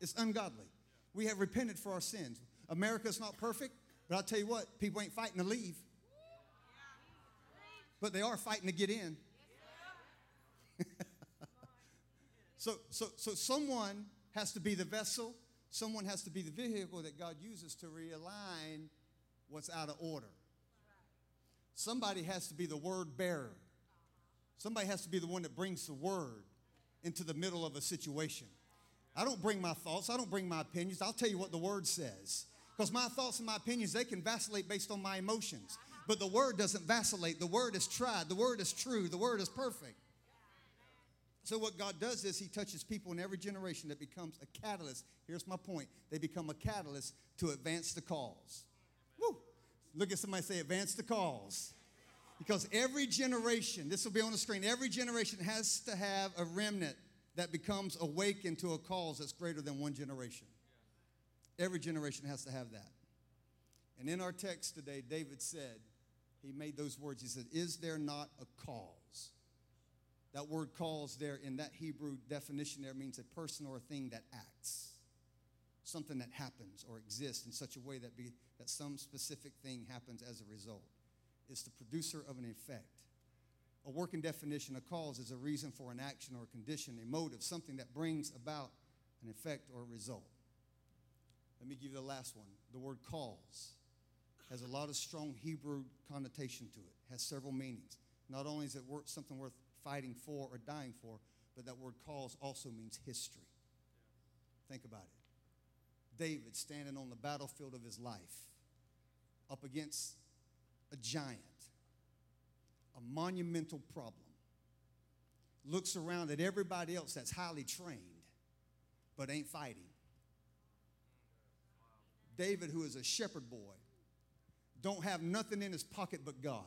It's ungodly. We have repented for our sins. America's not perfect, but I'll tell you what, people ain't fighting to leave. But they are fighting to get in. so, so, so someone has to be the vessel Someone has to be the vehicle that God uses to realign what's out of order. Somebody has to be the word bearer. Somebody has to be the one that brings the word into the middle of a situation. I don't bring my thoughts, I don't bring my opinions. I'll tell you what the word says. Because my thoughts and my opinions, they can vacillate based on my emotions. But the word doesn't vacillate. The word is tried. The word is true. The word is perfect. So, what God does is He touches people in every generation that becomes a catalyst. Here's my point they become a catalyst to advance the cause. Woo! Look at somebody say, advance the cause. Because every generation, this will be on the screen, every generation has to have a remnant that becomes awakened to a cause that's greater than one generation. Every generation has to have that. And in our text today, David said, he made those words. He said, Is there not a cause? That word cause there in that Hebrew definition there means a person or a thing that acts. Something that happens or exists in such a way that, be, that some specific thing happens as a result. It's the producer of an effect. A working definition, a cause, is a reason for an action or a condition, a motive, something that brings about an effect or a result. Let me give you the last one. The word cause has a lot of strong Hebrew connotation to it, has several meanings. Not only is it something worth fighting for or dying for, but that word cause also means history. Think about it. David standing on the battlefield of his life up against a giant, a monumental problem, looks around at everybody else that's highly trained but ain't fighting. David, who is a shepherd boy, don't have nothing in his pocket but God.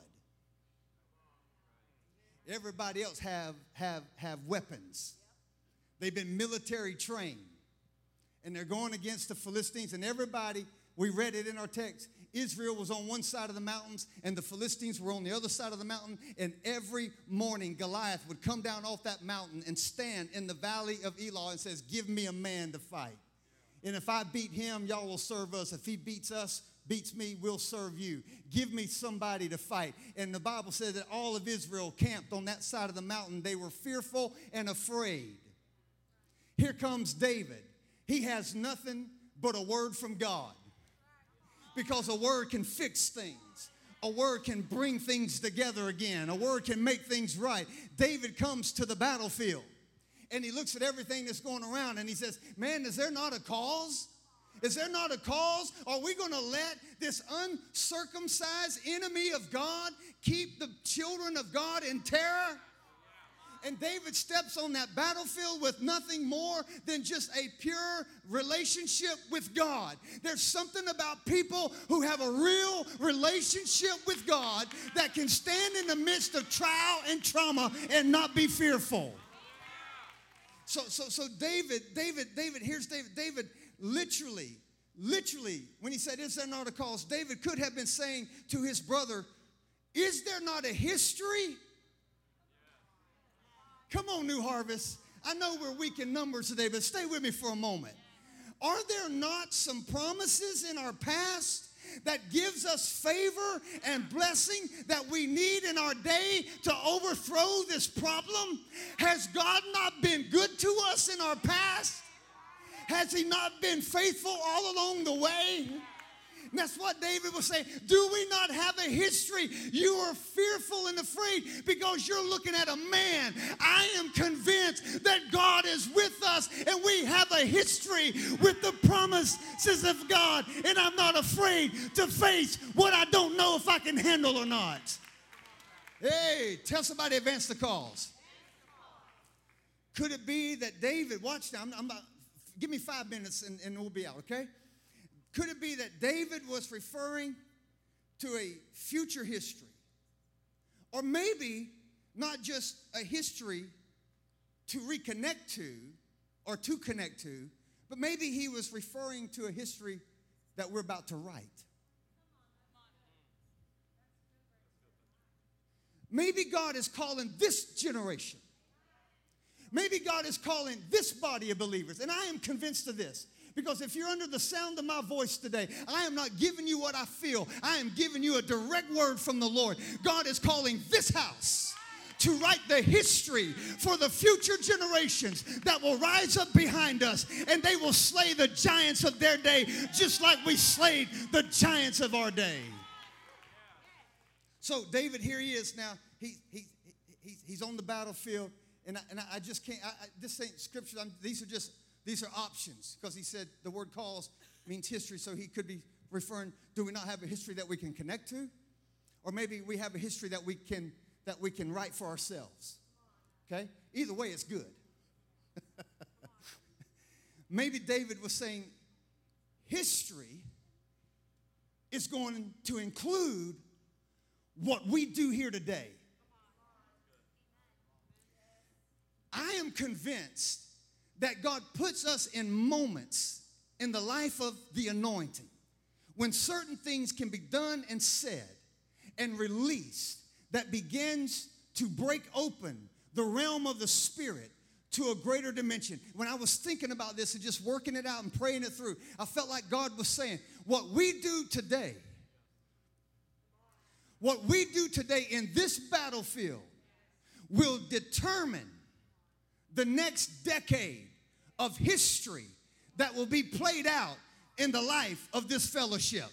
Everybody else have, have, have weapons. They've been military trained. And they're going against the Philistines. And everybody, we read it in our text, Israel was on one side of the mountains and the Philistines were on the other side of the mountain. And every morning, Goliath would come down off that mountain and stand in the valley of Elah and says, Give me a man to fight. And if I beat him, y'all will serve us. If he beats us, beats me, we'll serve you. Give me somebody to fight. And the Bible says that all of Israel camped on that side of the mountain. They were fearful and afraid. Here comes David. He has nothing but a word from God because a word can fix things. A word can bring things together again. A word can make things right. David comes to the battlefield and he looks at everything that's going around and he says, Man, is there not a cause? Is there not a cause? Are we going to let this uncircumcised enemy of God keep the children of God in terror? And David steps on that battlefield with nothing more than just a pure relationship with God. There's something about people who have a real relationship with God that can stand in the midst of trial and trauma and not be fearful. So, so, so David, David, David, here's David. David literally, literally, when he said, Is there not a cause? David could have been saying to his brother, Is there not a history? Come on, New Harvest. I know we're weak in numbers today, but stay with me for a moment. Are there not some promises in our past that gives us favor and blessing that we need in our day to overthrow this problem? Has God not been good to us in our past? Has He not been faithful all along the way? And that's what David was saying. Do we not have a history? You are fearful and afraid because you're looking at a man. I am convinced that God is with us and we have a history with the promises of God. And I'm not afraid to face what I don't know if I can handle or not. Hey, tell somebody advance the cause. Could it be that David, watch now, I'm, I'm about, give me five minutes and, and we'll be out, okay? Could it be that David was referring to a future history? Or maybe not just a history to reconnect to or to connect to, but maybe he was referring to a history that we're about to write. Maybe God is calling this generation. Maybe God is calling this body of believers. And I am convinced of this. Because if you're under the sound of my voice today, I am not giving you what I feel. I am giving you a direct word from the Lord. God is calling this house to write the history for the future generations that will rise up behind us and they will slay the giants of their day just like we slayed the giants of our day. So, David, here he is now. He, he, he, he's on the battlefield, and I, and I just can't, I, I, this ain't scripture. I'm, these are just these are options because he said the word calls means history, so he could be referring, do we not have a history that we can connect to? Or maybe we have a history that we can that we can write for ourselves. Okay? Either way, it's good. maybe David was saying history is going to include what we do here today. I am convinced that God puts us in moments in the life of the anointing when certain things can be done and said and released that begins to break open the realm of the spirit to a greater dimension. When I was thinking about this and just working it out and praying it through, I felt like God was saying, What we do today, what we do today in this battlefield will determine the next decade of history that will be played out in the life of this fellowship.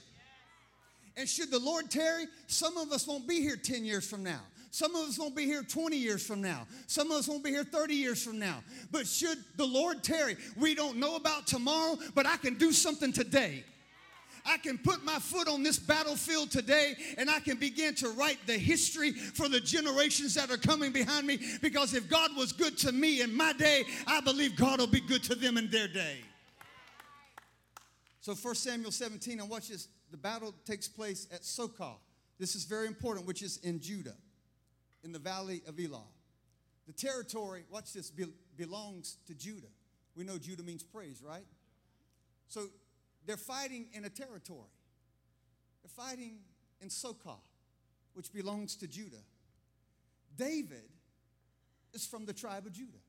And should the Lord tarry, some of us won't be here 10 years from now. Some of us won't be here 20 years from now. Some of us won't be here 30 years from now. But should the Lord tarry, we don't know about tomorrow, but I can do something today. I can put my foot on this battlefield today and I can begin to write the history for the generations that are coming behind me because if God was good to me in my day, I believe God will be good to them in their day. So 1 Samuel 17, and watch this. The battle takes place at Sokoh. This is very important, which is in Judah, in the valley of Elah. The territory, watch this, be, belongs to Judah. We know Judah means praise, right? So they're fighting in a territory. They're fighting in Sokoh, which belongs to Judah. David is from the tribe of Judah.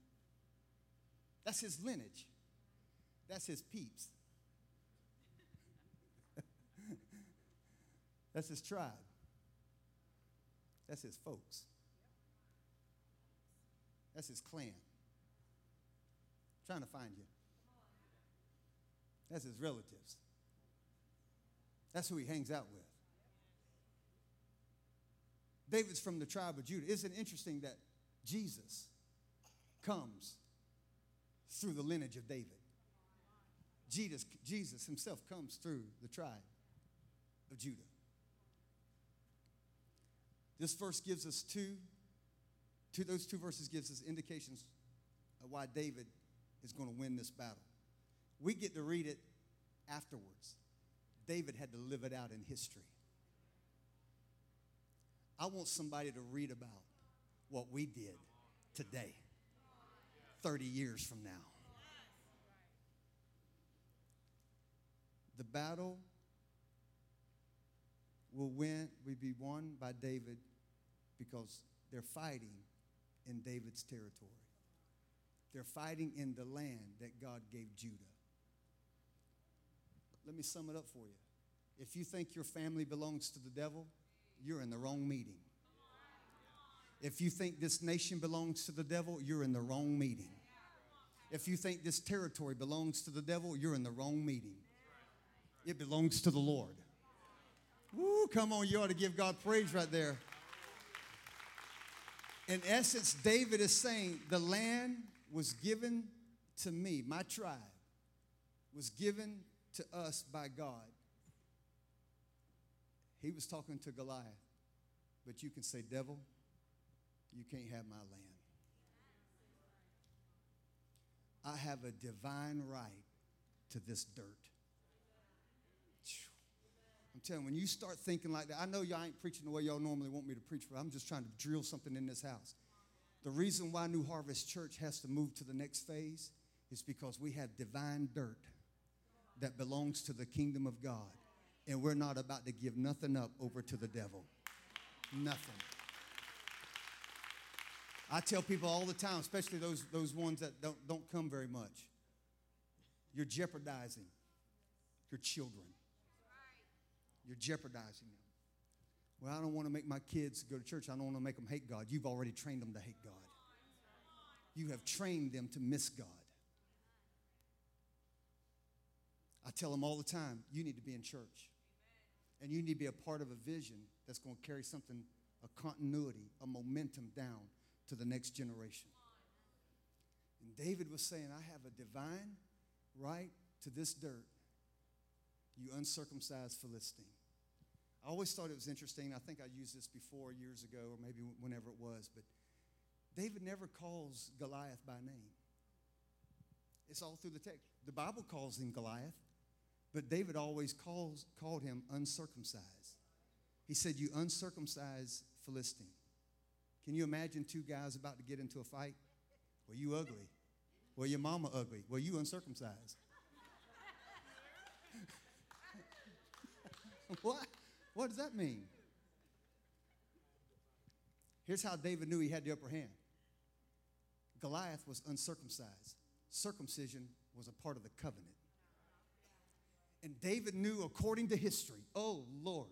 That's his lineage. That's his peeps. That's his tribe. That's his folks. That's his clan. I'm trying to find you. That's his relatives. That's who he hangs out with. David's from the tribe of Judah. Isn't it interesting that Jesus comes through the lineage of David? Jesus, Jesus himself comes through the tribe of Judah. This verse gives us two, two those two verses gives us indications of why David is going to win this battle. We get to read it afterwards. David had to live it out in history. I want somebody to read about what we did today, 30 years from now. The battle will win, will be won by David because they're fighting in David's territory. They're fighting in the land that God gave Judah. Let me sum it up for you. If you think your family belongs to the devil, you're in the wrong meeting. If you think this nation belongs to the devil, you're in the wrong meeting. If you think this territory belongs to the devil, you're in the wrong meeting. It belongs to the Lord. Woo, come on, you ought to give God praise right there. In essence, David is saying, The land was given to me, my tribe was given to us by God. He was talking to Goliath, but you can say, Devil, you can't have my land. I have a divine right to this dirt. I'm telling you, when you start thinking like that, I know y'all ain't preaching the way y'all normally want me to preach, but I'm just trying to drill something in this house. The reason why New Harvest Church has to move to the next phase is because we have divine dirt that belongs to the kingdom of God. And we're not about to give nothing up over to the devil. Nothing. I tell people all the time, especially those, those ones that don't, don't come very much, you're jeopardizing your children. You're jeopardizing them. Well, I don't want to make my kids go to church. I don't want to make them hate God. You've already trained them to hate God. You have trained them to miss God. I tell them all the time, you need to be in church. And you need to be a part of a vision that's going to carry something, a continuity, a momentum down to the next generation. And David was saying, I have a divine right to this dirt, you uncircumcised Philistine. I always thought it was interesting. I think I used this before years ago, or maybe whenever it was, but David never calls Goliath by name. It's all through the text. The Bible calls him Goliath, but David always calls, called him uncircumcised. He said, You uncircumcised Philistine. Can you imagine two guys about to get into a fight? Well, you ugly. Well, your mama ugly. Well, you uncircumcised. what? What does that mean? Here's how David knew he had the upper hand Goliath was uncircumcised, circumcision was a part of the covenant. And David knew, according to history, oh Lord,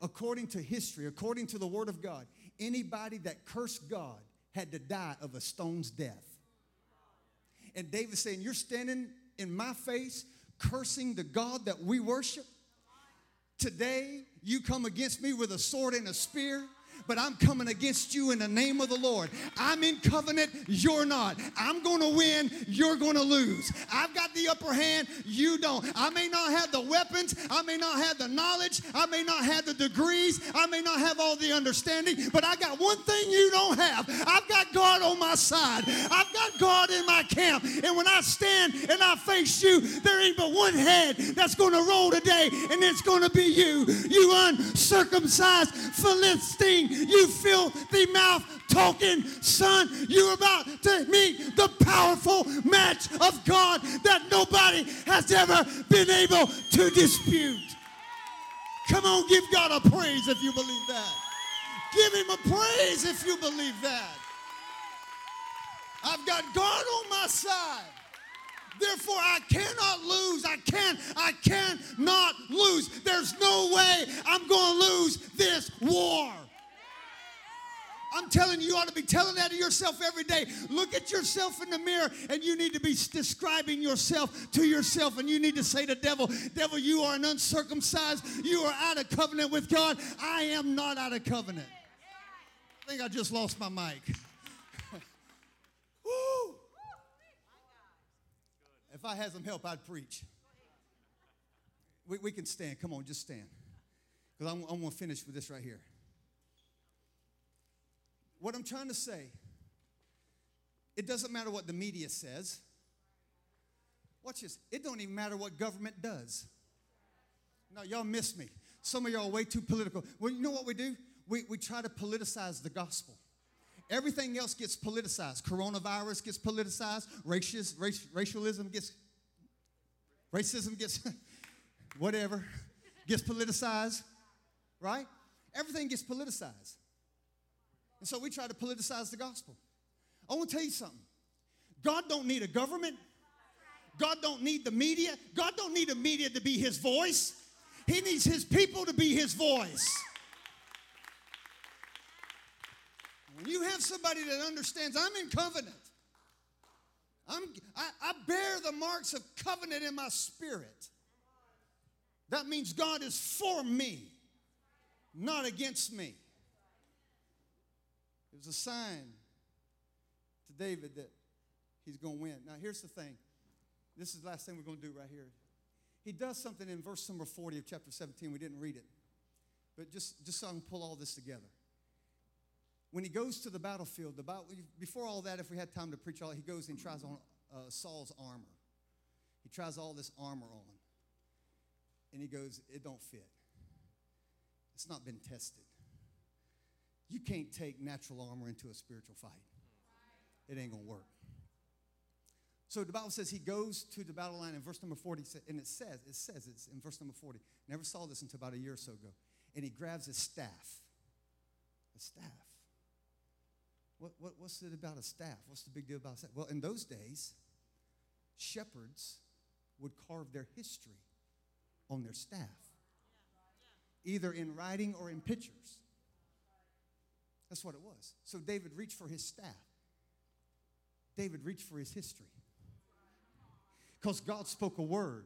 according to history, according to the Word of God, anybody that cursed God had to die of a stone's death. And David saying, You're standing in my face cursing the God that we worship. Today, you come against me with a sword and a spear but I'm coming against you in the name of the Lord. I'm in covenant, you're not. I'm going to win, you're going to lose. I've got the upper hand, you don't. I may not have the weapons, I may not have the knowledge, I may not have the degrees, I may not have all the understanding, but I got one thing you don't have. I've got God on my side. I've got God in my camp. And when I stand and I face you, there ain't but one head that's going to roll today, and it's going to be you. You uncircumcised Philistine you filthy mouth talking son. You're about to meet the powerful match of God that nobody has ever been able to dispute. Come on, give God a praise if you believe that. Give him a praise if you believe that. I've got God on my side. Therefore, I cannot lose. I can, I cannot lose. There's no way I'm going to lose this war. I'm telling you, you ought to be telling that to yourself every day. Look at yourself in the mirror, and you need to be describing yourself to yourself. And you need to say to devil, Devil, you are an uncircumcised. You are out of covenant with God. I am not out of covenant. I think I just lost my mic. Woo! If I had some help, I'd preach. We, we can stand. Come on, just stand. Because I'm, I'm going to finish with this right here. What I'm trying to say, it doesn't matter what the media says. Watch this. It don't even matter what government does. No, y'all miss me. Some of y'all are way too political. Well, you know what we do? We, we try to politicize the gospel. Everything else gets politicized. Coronavirus gets politicized. Racial, race, racialism gets, racism gets, whatever, gets politicized, right? Everything gets politicized. And so we try to politicize the gospel. I want to tell you something. God don't need a government. God don't need the media. God don't need the media to be his voice. He needs his people to be his voice. When you have somebody that understands, I'm in covenant. I'm, I, I bear the marks of covenant in my spirit. That means God is for me, not against me. It was a sign to David that he's going to win. Now, here's the thing. This is the last thing we're going to do right here. He does something in verse number 40 of chapter 17. We didn't read it. But just, just so I can pull all this together. When he goes to the battlefield, the battle, before all that, if we had time to preach all, he goes and tries on uh, Saul's armor. He tries all this armor on. And he goes, it don't fit. It's not been tested. You can't take natural armor into a spiritual fight. It ain't gonna work. So the Bible says he goes to the battle line in verse number 40, and it says, it says it's in verse number 40. Never saw this until about a year or so ago. And he grabs his staff. A staff. What, what, what's it about a staff? What's the big deal about a staff? Well, in those days, shepherds would carve their history on their staff, either in writing or in pictures. That's what it was. So David reached for his staff. David reached for his history. Because God spoke a word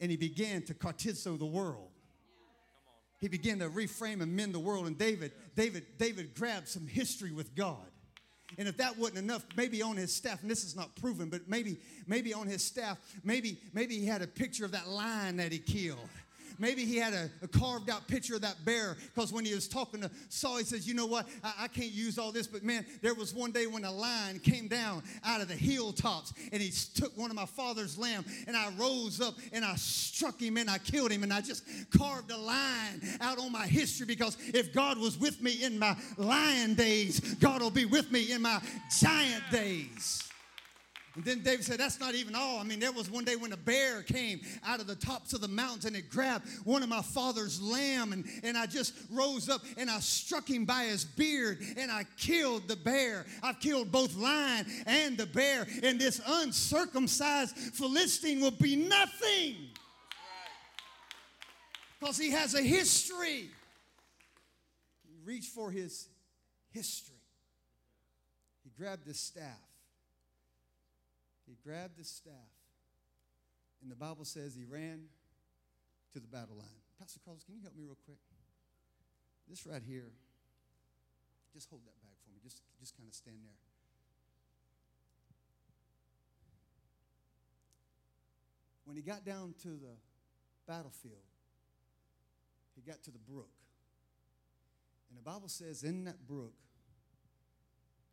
and he began to katartizo the world. He began to reframe and mend the world. And David, David, David grabbed some history with God. And if that wasn't enough, maybe on his staff, and this is not proven, but maybe, maybe on his staff, maybe, maybe he had a picture of that lion that he killed. Maybe he had a, a carved out picture of that bear because when he was talking to Saul, he says, You know what? I, I, can't use all this, but man, there was one day when a lion came down out of the hilltops and he took one of my father's lamb and I rose up and I struck him and I killed him and I just carved a line out on my history because if God was with me in my lion days, God will be with me in my giant days. And then David said, That's not even all. I mean, there was one day when a bear came out of the tops of the mountains and it grabbed one of my father's lamb. And, and I just rose up and I struck him by his beard and I killed the bear. I've killed both lion and the bear. And this uncircumcised Philistine will be nothing. Because he has a history. He reached for his history. He grabbed his staff he grabbed his staff, and the Bible says he ran to the battle line. Pastor Carlos, can you help me real quick? This right here, just hold that bag for me. Just, just kind of stand there. When he got down to the battlefield, he got to the brook. And the Bible says in that brook,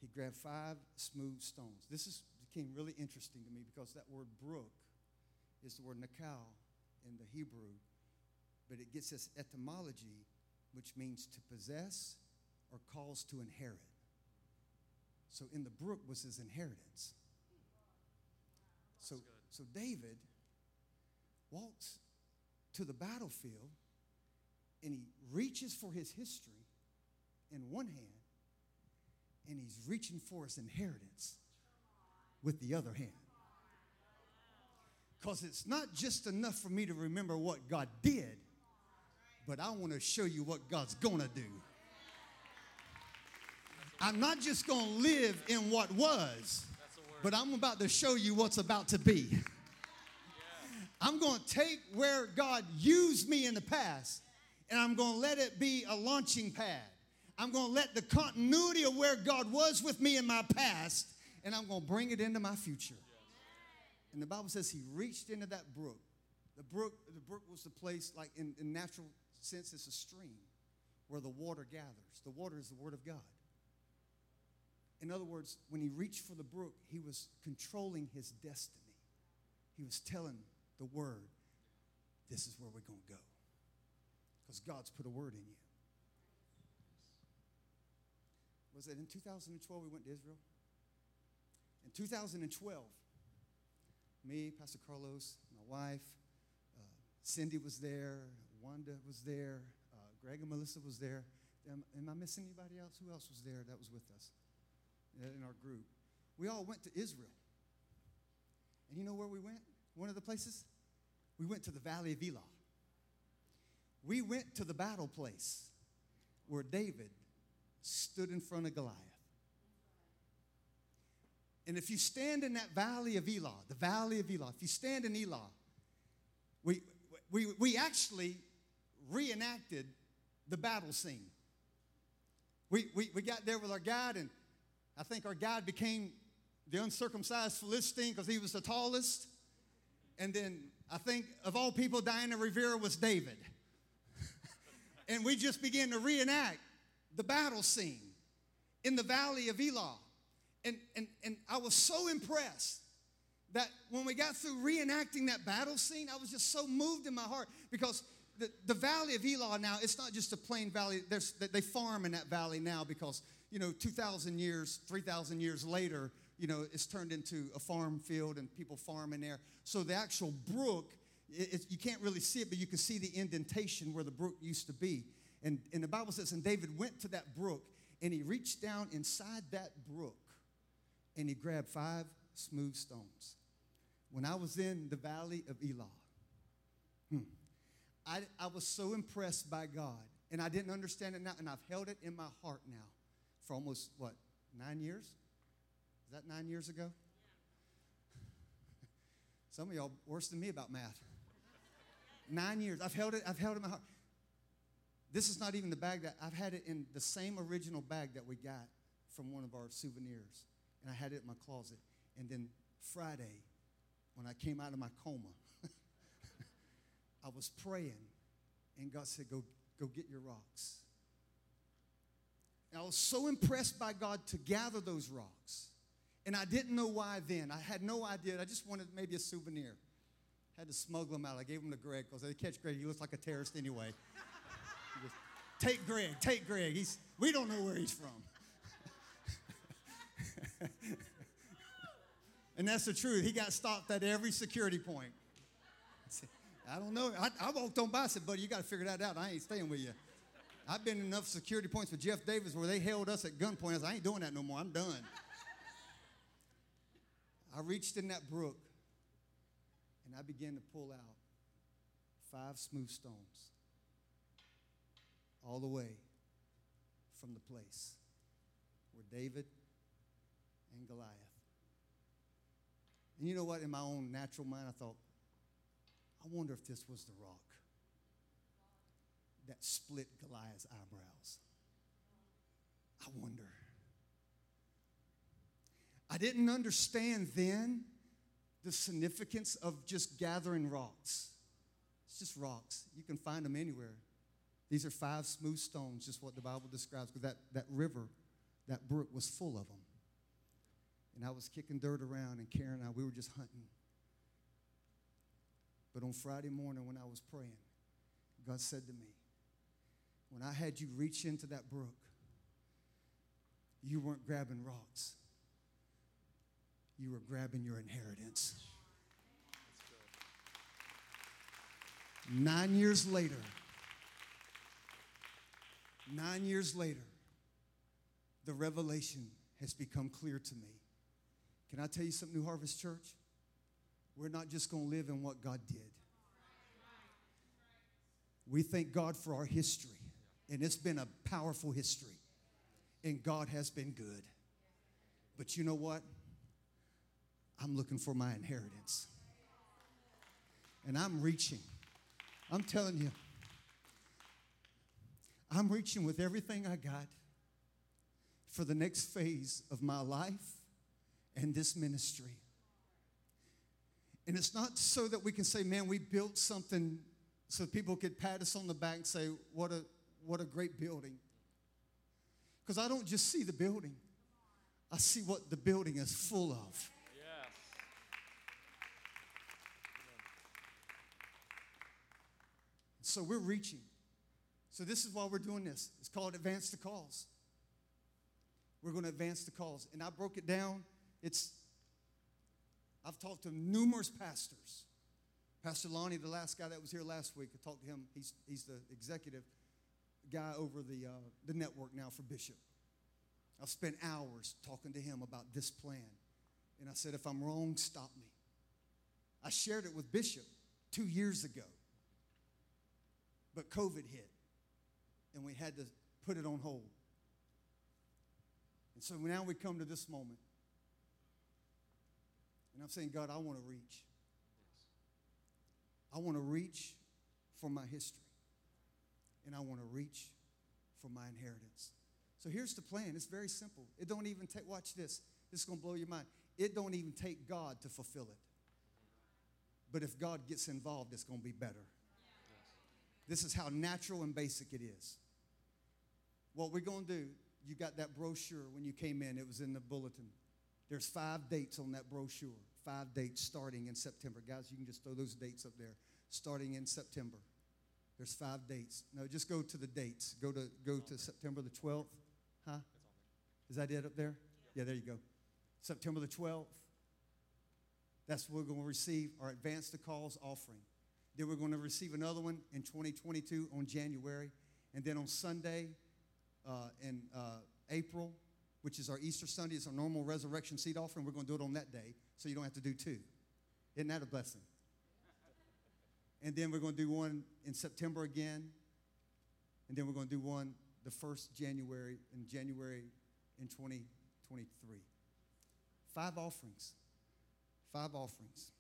he grabbed five smooth stones. This is became really interesting to me because that word brook is the word nakal in the Hebrew, but it gets its etymology, which means to possess or cause to inherit. So in the brook was his inheritance. So, so David walks to the battlefield and he reaches for his history in one hand and he's reaching for his inheritance with the other hand. Because it's not just enough for me to remember what God did, but I want to show you what God's going to do. I'm not just going to live in what was, but I'm about to show you what's about to be. I'm going to take where God used me in the past and I'm going to let it be a launching pad. I'm going to let the continuity of where God was with me in my past and I'm going to bring it into my future. And the Bible says he reached into that brook. The brook, the brook was the place, like in, in natural sense, it's a stream where the water gathers. The water is the word of God. In other words, when he reached for the brook, he was controlling his destiny. He was telling the word, this is where we're going to go. Because God's put a word in you. Was it in 2012 we went to Israel? In 2012, me, Pastor Carlos, my wife, uh, Cindy was there, Wanda was there, uh, Greg and Melissa was there. Am, am, I missing anybody else? Who else was there that was with us in our group? We all went to Israel. And you know where we went? One of the places? We went to the Valley of Elah. we went to the battle place where David stood in front of Goliath. And if you stand in that valley of Elah, the valley of Elah, if you stand in Elah, we, we, we actually reenacted the battle scene. We, we, we got there with our guide, and I think our guide became the uncircumcised Philistine because he was the tallest. And then I think of all people, Diana Rivera was David. and we just began to reenact the battle scene in the valley of Elah. And, and, and I was so impressed that when we got through reenacting that battle scene, I was just so moved in my heart because the, the valley of Elah now, it's not just a plain valley. There's, they farm in that valley now because, you know, 2,000 years, 3,000 years later, you know, it's turned into a farm field and people farm in there. So the actual brook, it, you can't really see it, but you can see the indentation where the brook used to be. And, and the Bible says, and David went to that brook and he reached down inside that brook and he grabbed five smooth stones. When I was in the valley of Elah, hmm, I, I was so impressed by God. And I didn't understand it now, and I've held it in my heart now for almost, what, nine years? Is that nine years ago? Some of y'all worse than me about math. Nine years. I've held it, I've held it in my heart. This is not even the bag that I've had it in the same original bag that we got from one of our souvenirs and I had it in my closet. And then Friday, when I came out of my coma, I was praying, and God said, Go, go get your rocks. And I was so impressed by God to gather those rocks. And I didn't know why then. I had no idea. I just wanted maybe a souvenir. Had to smuggle them out. I gave them to Greg because they catch Greg. He looks like a terrorist anyway. Goes, take Greg, take Greg. He's, we don't know where he's from. And that's the truth. He got stopped at every security point. I don't know. I, I walked on by and said, buddy, you got to figure that out. I ain't staying with you. I've been in enough security points with Jeff Davis where they held us at gunpoint. I said, I ain't doing that no more. I'm done. I reached in that brook and I began to pull out five smooth stones all the way from the place where David and Goliath. And you know what? In my own natural mind, I thought, I wonder if this was the rock that split Goliath's eyebrows. I wonder. I didn't understand then the significance of just gathering rocks. It's just rocks. You can find them anywhere. These are five smooth stones, just what the Bible describes, because that, that river, that brook was full of them. And I was kicking dirt around, and Karen and I, we were just hunting. But on Friday morning, when I was praying, God said to me, When I had you reach into that brook, you weren't grabbing rocks, you were grabbing your inheritance. Nine years later, nine years later, the revelation has become clear to me. Can I tell you something, New Harvest Church? We're not just going to live in what God did. We thank God for our history, and it's been a powerful history, and God has been good. But you know what? I'm looking for my inheritance. And I'm reaching. I'm telling you, I'm reaching with everything I got for the next phase of my life and this ministry. And it's not so that we can say, man, we built something so people could pat us on the back and say, what a, what a great building. Because I don't just see the building, I see what the building is full of. So we're reaching. So this is why we're doing this. It's called Advance the Cause. We're going to advance the cause. And I broke it down it's, I've talked to numerous pastors. Pastor Lonnie, the last guy that was here last week, I talked to him. He's, he's the executive guy over the, uh, the network now for Bishop. I've spent hours talking to him about this plan. And I said, if I'm wrong, stop me. I shared it with Bishop two years ago. But COVID hit, and we had to put it on hold. And so now we come to this moment. And I'm saying, God, I want to reach. I want to reach for my history. And I want to reach for my inheritance. So here's the plan. It's very simple. It don't even take, watch this. This is going to blow your mind. It don't even take God to fulfill it. But if God gets involved, it's going to be better. This is how natural and basic it is. What we're going to do, you got that brochure when you came in, it was in the bulletin. There's five dates on that brochure, five dates starting in September. Guys, you can just throw those dates up there, starting in September. There's five dates. No, just go to the dates. Go to go to September the 12th. Huh? Is that it up there? Yeah, there you go. September the 12th. That's what we're going to receive our advance the cause offering. Then we're going to receive another one in 2022 on January. And then on Sunday uh, in uh, April, which is our Easter Sunday, it's our normal resurrection seed offering. We're going to do it on that day so you don't have to do two. Isn't that a blessing? And then we're going to do one in September again. And then we're going to do one the first January in January in 2023. Five offerings. Five offerings.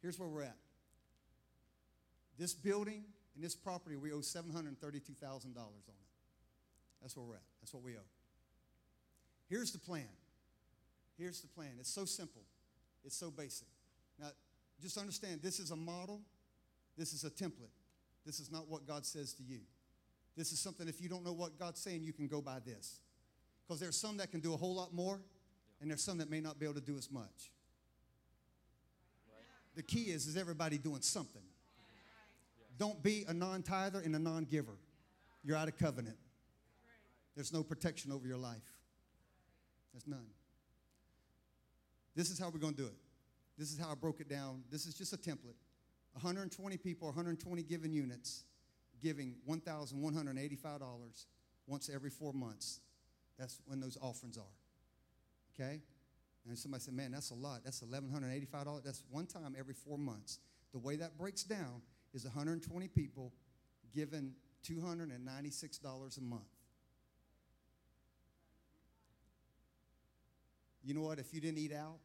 Here's where we're at. This building and this property, we owe $732,000 on it. That's where we're at. That's what we owe. Here's the plan. Here's the plan. It's so simple, it's so basic. Now, just understand this is a model, this is a template. This is not what God says to you. This is something, if you don't know what God's saying, you can go by this. Because there's some that can do a whole lot more, and there's some that may not be able to do as much. The key is, is everybody doing something. Don't be a non tither and a non giver. You're out of covenant. There's no protection over your life. There's none. This is how we're going to do it. This is how I broke it down. This is just a template. 120 people, 120 given units, giving $1,185 once every four months. That's when those offerings are. Okay? And somebody said, man, that's a lot. That's $1,185. That's one time every four months. The way that breaks down is 120 people given $296 a month. You know what? If you didn't eat out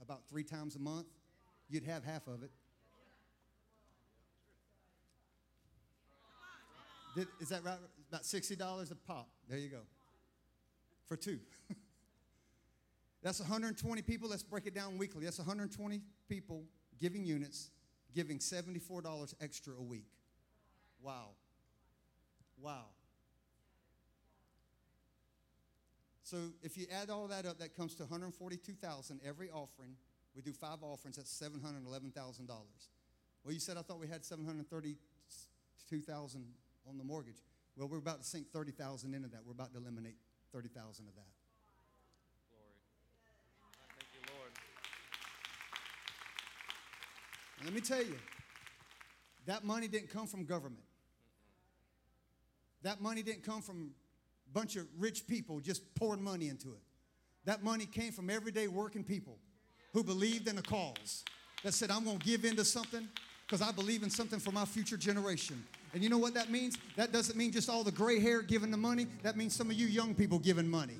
about three times a month, you'd have half of it. Did, is that right? About $60 a pop. There you go. For two. That's 120 people. Let's break it down weekly. That's 120 people giving units, giving $74 extra a week. Wow. Wow. So if you add all that up, that comes to 142,000 every offering. We do five offerings. That's $711,000. Well, you said I thought we had 732,000 on the mortgage. Well, we're about to sink 30,000 into that. We're about to eliminate 30,000 of that. Glory. Thank you, Lord. And let me tell you, that money didn't come from government. That money didn't come from bunch of rich people just pouring money into it. That money came from everyday working people who believed in a cause that said, I'm going to give into something because I believe in something for my future generation. And you know what that means? That doesn't mean just all the gray hair giving the money. That means some of you young people giving money.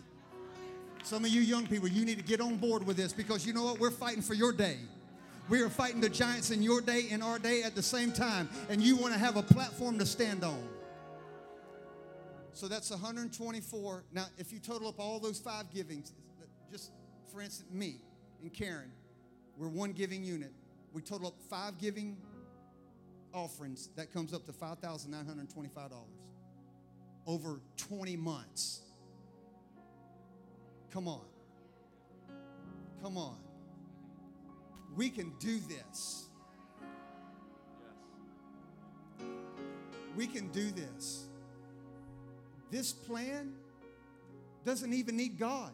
Some of you young people, you need to get on board with this because you know what? We're fighting for your day. We are fighting the giants in your day and our day at the same time. And you want to have a platform to stand on. So that's 124. Now, if you total up all those five givings, just for instance, me and Karen, we're one giving unit. We total up five giving offerings. That comes up to $5,925 over 20 months. Come on. Come on. We can do this. Yes. We can do this. This plan doesn't even need God.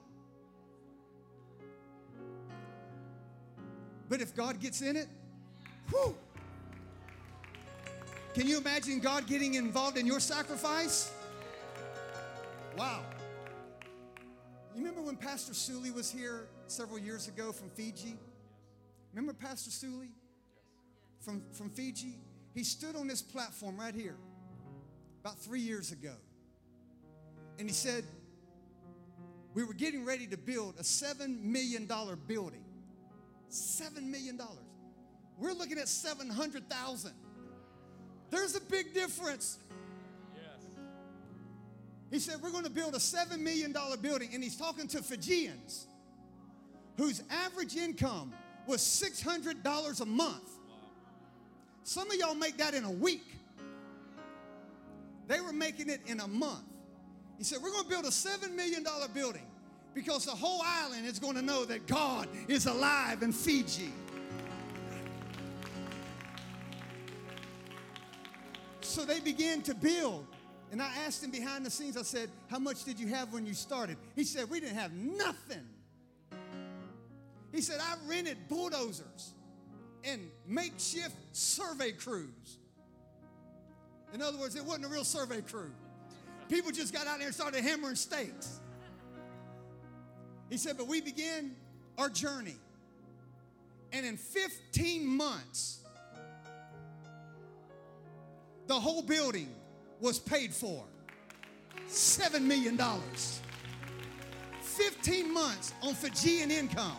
But if God gets in it, whew. Can you imagine God getting involved in your sacrifice? Wow. You remember when Pastor Suli was here several years ago from Fiji? Remember Pastor Suli from, from Fiji? He stood on this platform right here about three years ago. And he said, We were getting ready to build a $7 million building. $7 million. We're looking at 700,000. There's a big difference. Yes. He said, We're going to build a $7 million building. And he's talking to Fijians whose average income was $600 a month. Some of y'all make that in a week. They were making it in a month. He said, We're going to build a $7 million building because the whole island is going to know that God is alive in Fiji. So they began to build. And I asked him behind the scenes, I said, How much did you have when you started? He said, We didn't have nothing. He said, I rented bulldozers and makeshift survey crews. In other words, it wasn't a real survey crew. People just got out there and started hammering stakes. He said, but we began our journey. And in 15 months, the whole building was paid for. $7 million. 15 months on Fijian income.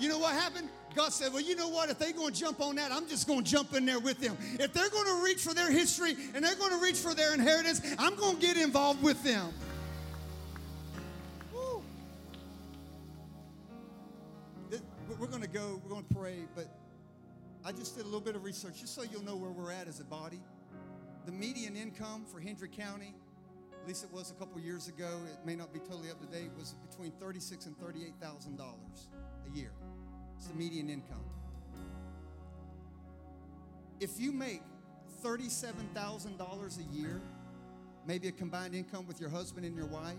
You know what happened? God said, Well, you know what? If they're going to jump on that, I'm just going to jump in there with them. If they're going to reach for their history and they're going to reach for their inheritance, I'm going to get involved with them. Woo. We're going to go, we're going to pray, but I just did a little bit of research just so you'll know where we're at as a body. The median income for Hendry County, at least it was a couple years ago, it may not be totally up to date, was between 36 and $38,000 year. It's the median income. If you make $37,000 a year, maybe a combined income with your husband and your wife,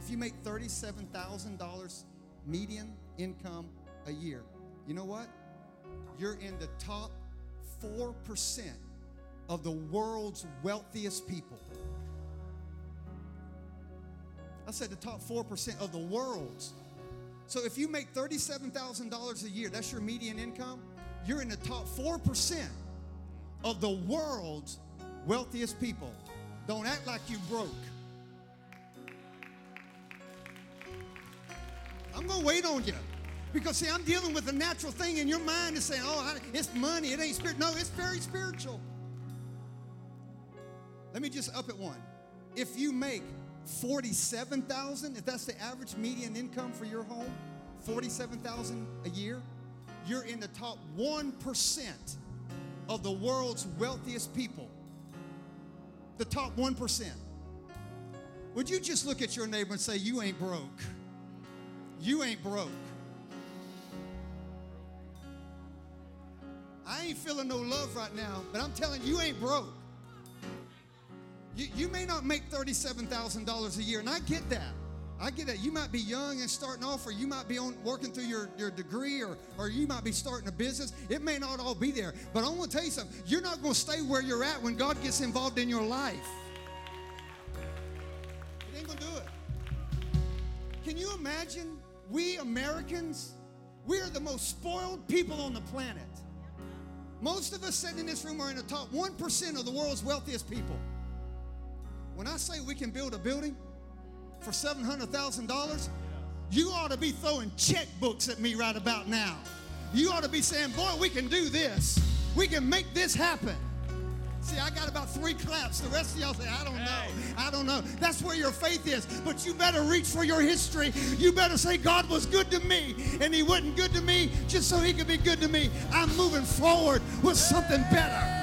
if you make $37,000 median income a year, you know what? You're in the top 4% of the world's wealthiest people. I said the top 4% of the world's. So if you make $37,000 a year, that's your median income, you're in the top 4% of the world's wealthiest people. Don't act like you broke. I'm going to wait on you. Because, see, I'm dealing with a natural thing, and your mind is saying, oh, it's money, it ain't spirit. No, it's very spiritual. Let me just up it one. If you make 47,000, if that's the average median income for your home, 47,000 a year, you're in the top 1% of the world's wealthiest people. The top 1%. Would you just look at your neighbor and say, You ain't broke? You ain't broke. I ain't feeling no love right now, but I'm telling you, you ain't broke. You, you may not make $37,000 a year, and I get that. I get that. You might be young and starting off, or you might be on working through your, your degree, or, or you might be starting a business. It may not all be there. But I want to tell you something. You're not going to stay where you're at when God gets involved in your life. It ain't going to do it. Can you imagine? We Americans, we are the most spoiled people on the planet. Most of us sitting in this room are in the top 1% of the world's wealthiest people. When I say we can build a building for $700,000, you ought to be throwing checkbooks at me right about now. You ought to be saying, Boy, we can do this. We can make this happen. See, I got about three claps. The rest of y'all say, I don't know. I don't know. That's where your faith is. But you better reach for your history. You better say, God was good to me, and He wasn't good to me just so He could be good to me. I'm moving forward with something better.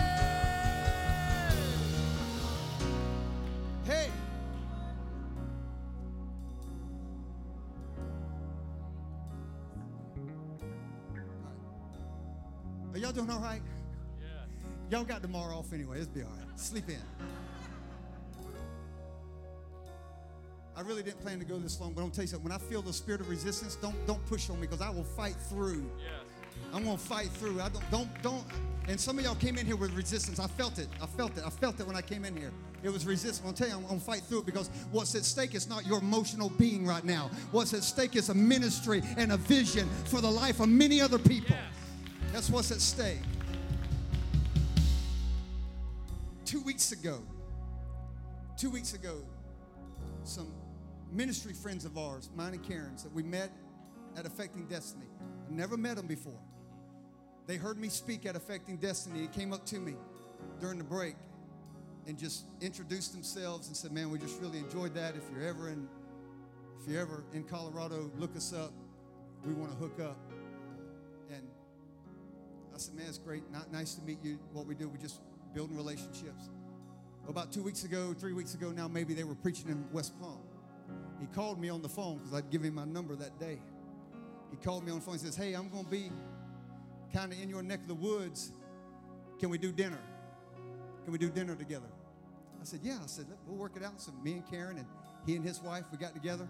Y'all got tomorrow off anyway. It'll be all right. Sleep in. I really didn't plan to go this long, but I'm gonna tell you something. When I feel the spirit of resistance, don't don't push on me because I will fight through. Yes. I'm gonna fight through. I don't don't don't. And some of y'all came in here with resistance. I felt it. I felt it. I felt it when I came in here. It was resistance. I'm gonna tell you, I'm gonna fight through it because what's at stake is not your emotional being right now. What's at stake is a ministry and a vision for the life of many other people. Yes. That's what's at stake. Two weeks ago, two weeks ago, some ministry friends of ours, mine and Karen's, that we met at Affecting Destiny. I never met them before. They heard me speak at Affecting Destiny and came up to me during the break and just introduced themselves and said, "Man, we just really enjoyed that. If you're ever in, if you're ever in Colorado, look us up. We want to hook up." And I said, "Man, it's great. Not nice to meet you. What we do, we just building relationships." About two weeks ago, three weeks ago now, maybe they were preaching in West Palm. He called me on the phone because I'd give him my number that day. He called me on the phone and says, Hey, I'm going to be kind of in your neck of the woods. Can we do dinner? Can we do dinner together? I said, Yeah. I said, We'll work it out. So me and Karen and he and his wife, we got together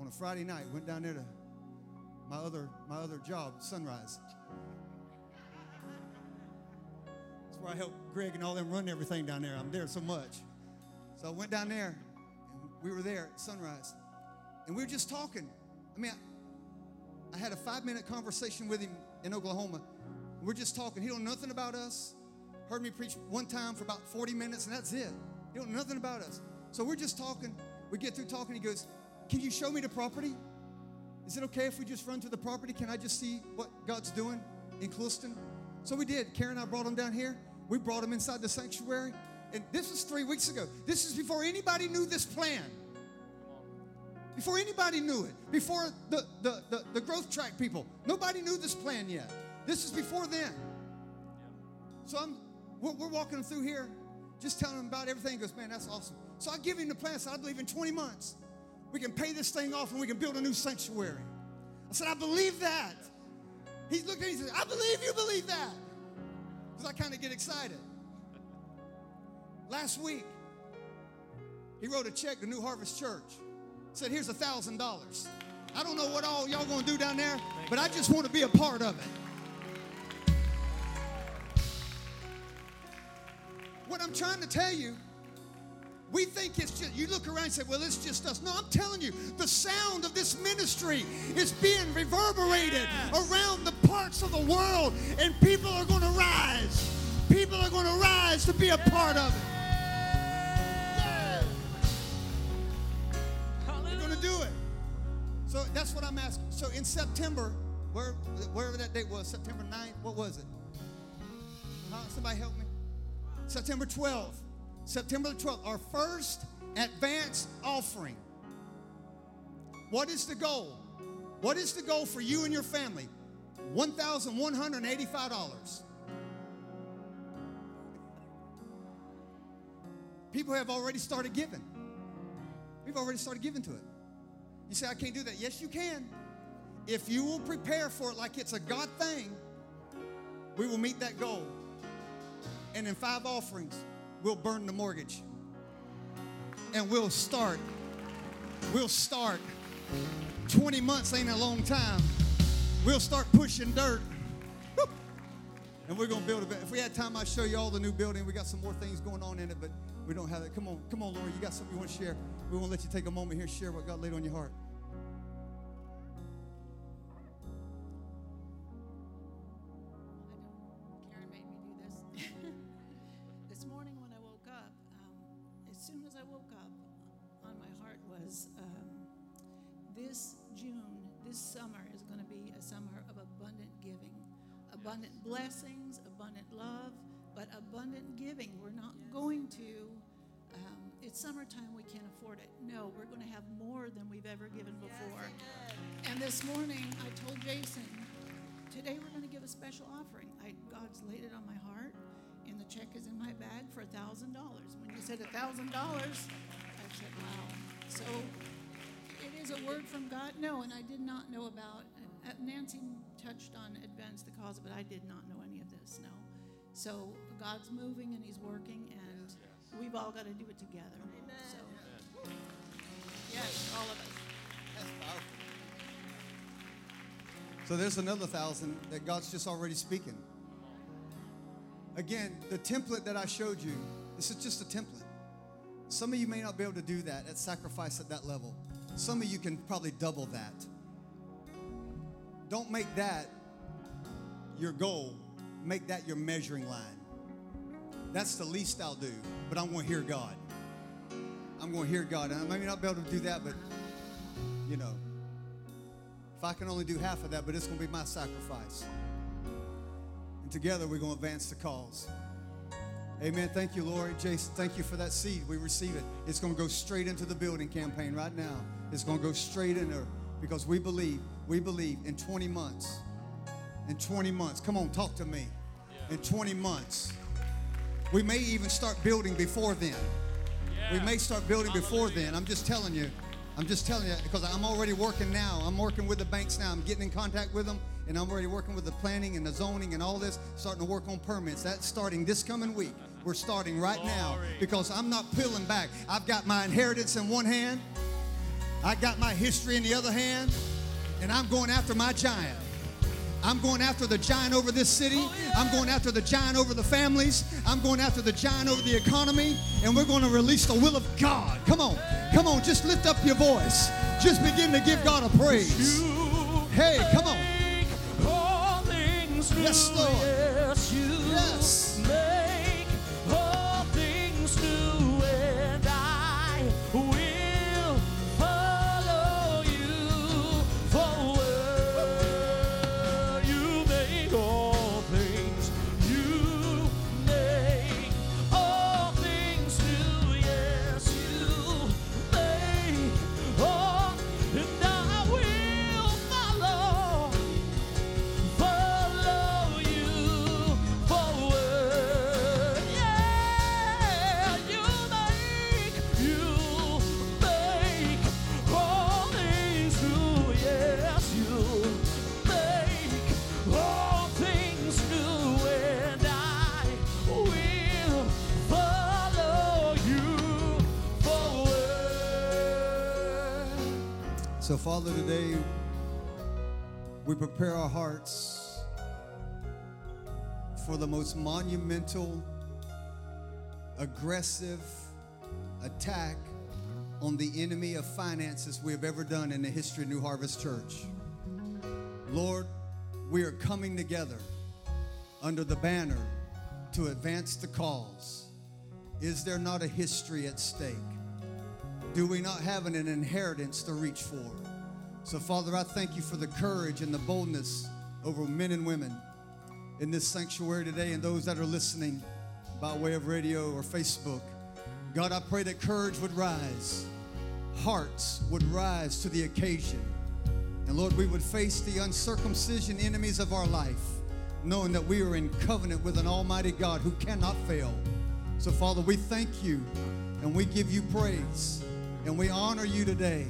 on a Friday night, went down there to my other, my other job, Sunrise. Where I help Greg and all them run everything down there. I'm there so much. So I went down there and we were there at Sunrise. And we were just talking. I mean, I, I had a five minute conversation with him in Oklahoma. We're just talking. He don't know nothing about us. Heard me preach one time for about 40 minutes, and that's it. He don't know nothing about us. So we're just talking. We get through talking. He goes, Can you show me the property? Is it okay if we just run to the property? Can I just see what God's doing in Clewiston? So we did. Karen and I brought him down here. We brought him inside the sanctuary. And this was three weeks ago. This is before anybody knew this plan. Before anybody knew it. Before the, the, the, the growth track people. Nobody knew this plan yet. This is before then. So I'm we're, we're walking through here, just telling him about everything. He goes, man, that's awesome. So I give him the plan. So I believe in 20 months, we can pay this thing off and we can build a new sanctuary. I said, I believe that. He's looking at me and said, I believe you believe that. Because I kind of get excited. Last week, he wrote a check to New Harvest Church. Said, here's a thousand dollars. I don't know what all y'all gonna do down there, but I just want to be a part of it. What I'm trying to tell you, we think it's just, you look around and say, well, it's just us. No, I'm telling you, the sound of this ministry is being reverberated Yes. around the parts of the world, and people are going to rise. People are going to rise to be a part of it. We're going to do it. So that's what I'm asking. So in September, where, wherever that date was, September 9th, what was it? Huh? Somebody help me. September 12th. September the 12th, our first advance offering. What is the goal? What is the goal for you and your family? $1,185. People have already started giving. We've already started giving to it. You say, I can't do that. Yes, you can. If you will prepare for it like it's a God thing, we will meet that goal. And in five offerings, we'll burn the mortgage. And we'll start. We'll start. 20 months ain't a long time. We'll start pushing dirt. And we're gonna build a bit. If we had time, I'd show you all the new building. We got some more things going on in it, but we don't have it. Come on, come on, Laura. You got something you want to share? We want to let you take a moment here, share what God laid on your heart. Blessings, abundant love, but abundant giving. We're not going to. Um, it's summertime, we can't afford it. No, we're going to have more than we've ever given before. And this morning, I told Jason, Today we're going to give a special offering. I, God's laid it on my heart, and the check is in my bag for a thousand dollars. When you said a thousand dollars, I said, "Wow!" So it is a word from God. No, and I did not know about. Uh, Nancy touched on advance the cause, but I did not know any of this. No, so God's moving and He's working, and we've all got to do it together. So, yes, all of us. That's powerful. So there's another thousand that God's just already speaking. Again, the template that I showed you, this is just a template. Some of you may not be able to do that at sacrifice at that level. Some of you can probably double that. Don't make that your goal, make that your measuring line. That's the least I'll do, but I'm going to hear God. I'm going to hear God. And I may not be able to do that, but you know, if I can only do half of that, but it's going to be my sacrifice. And together we're going to advance the cause. Amen. Thank you, Lord. Jason, thank you for that seed. We receive it. It's going to go straight into the building campaign right now. It's going to go straight in there because we believe, we believe in 20 months. In 20 months. Come on, talk to me. In 20 months. We may even start building before then. We may start building before then. I'm just telling you. I'm just telling you because I'm already working now. I'm working with the banks now. I'm getting in contact with them, and I'm already working with the planning and the zoning and all this, starting to work on permits. That's starting this coming week. We're starting right now because I'm not pulling back. I've got my inheritance in one hand, I got my history in the other hand, and I'm going after my giant. I'm going after the giant over this city. I'm going after the giant over the families. I'm going after the giant over the economy. And we're going to release the will of God. Come on. Come on. Just lift up your voice. Just begin to give God a praise. Hey, come on. All things new. Yes, Lord. Yes, So, Father, today we prepare our hearts for the most monumental, aggressive attack on the enemy of finances we have ever done in the history of New Harvest Church. Lord, we are coming together under the banner to advance the cause. Is there not a history at stake? Do we not have an, an inheritance to reach for? So, Father, I thank you for the courage and the boldness over men and women in this sanctuary today and those that are listening by way of radio or Facebook. God, I pray that courage would rise, hearts would rise to the occasion. And Lord, we would face the uncircumcision enemies of our life, knowing that we are in covenant with an almighty God who cannot fail. So, Father, we thank you and we give you praise and we honor you today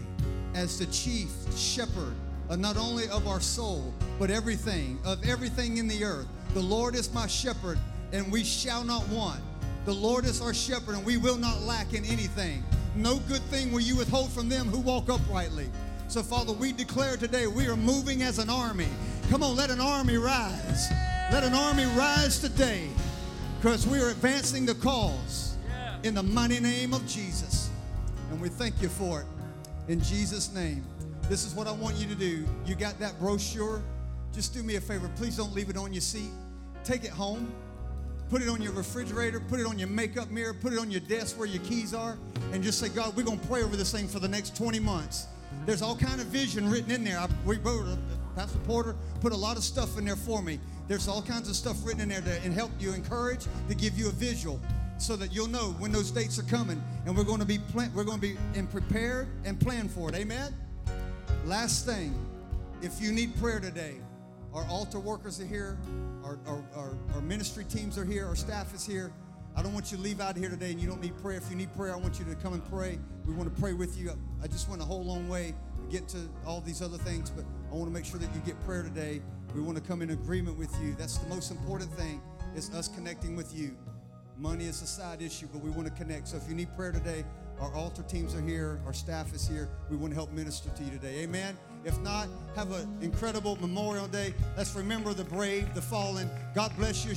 as the chief shepherd of not only of our soul, but everything, of everything in the earth. The Lord is my shepherd, and we shall not want. The Lord is our shepherd, and we will not lack in anything. No good thing will you withhold from them who walk uprightly. So, Father, we declare today we are moving as an army. Come on, let an army rise. Let an army rise today because we are advancing the cause in the mighty name of Jesus. And we thank you for it in Jesus' name. This is what I want you to do. You got that brochure? Just do me a favor. Please don't leave it on your seat. Take it home. Put it on your refrigerator. Put it on your makeup mirror. Put it on your desk where your keys are. And just say, God, we're going to pray over this thing for the next 20 months. There's all kind of vision written in there. I, we wrote, Pastor Porter put a lot of stuff in there for me. There's all kinds of stuff written in there to help you encourage, to give you a visual so that you'll know when those dates are coming and we're going to be we're going to be in prepared and plan for it. Amen? Last thing if you need prayer today our altar workers are here our, our, our, our ministry teams are here our staff is here. I don't want you to leave out here today and you don't need prayer. If you need prayer i want you to come and pray. We want to pray with you. I just went a whole long way to get to all these other things but i want to make sure that you get prayer today. We want to come in agreement with you. That's the most important thing is us connecting with you Money is a side issue, but we want to connect. So if you need prayer today, our altar teams are here, our staff is here. We want to help minister to you today. Amen. If not, have an incredible Memorial Day. Let's remember the brave, the fallen. God bless you.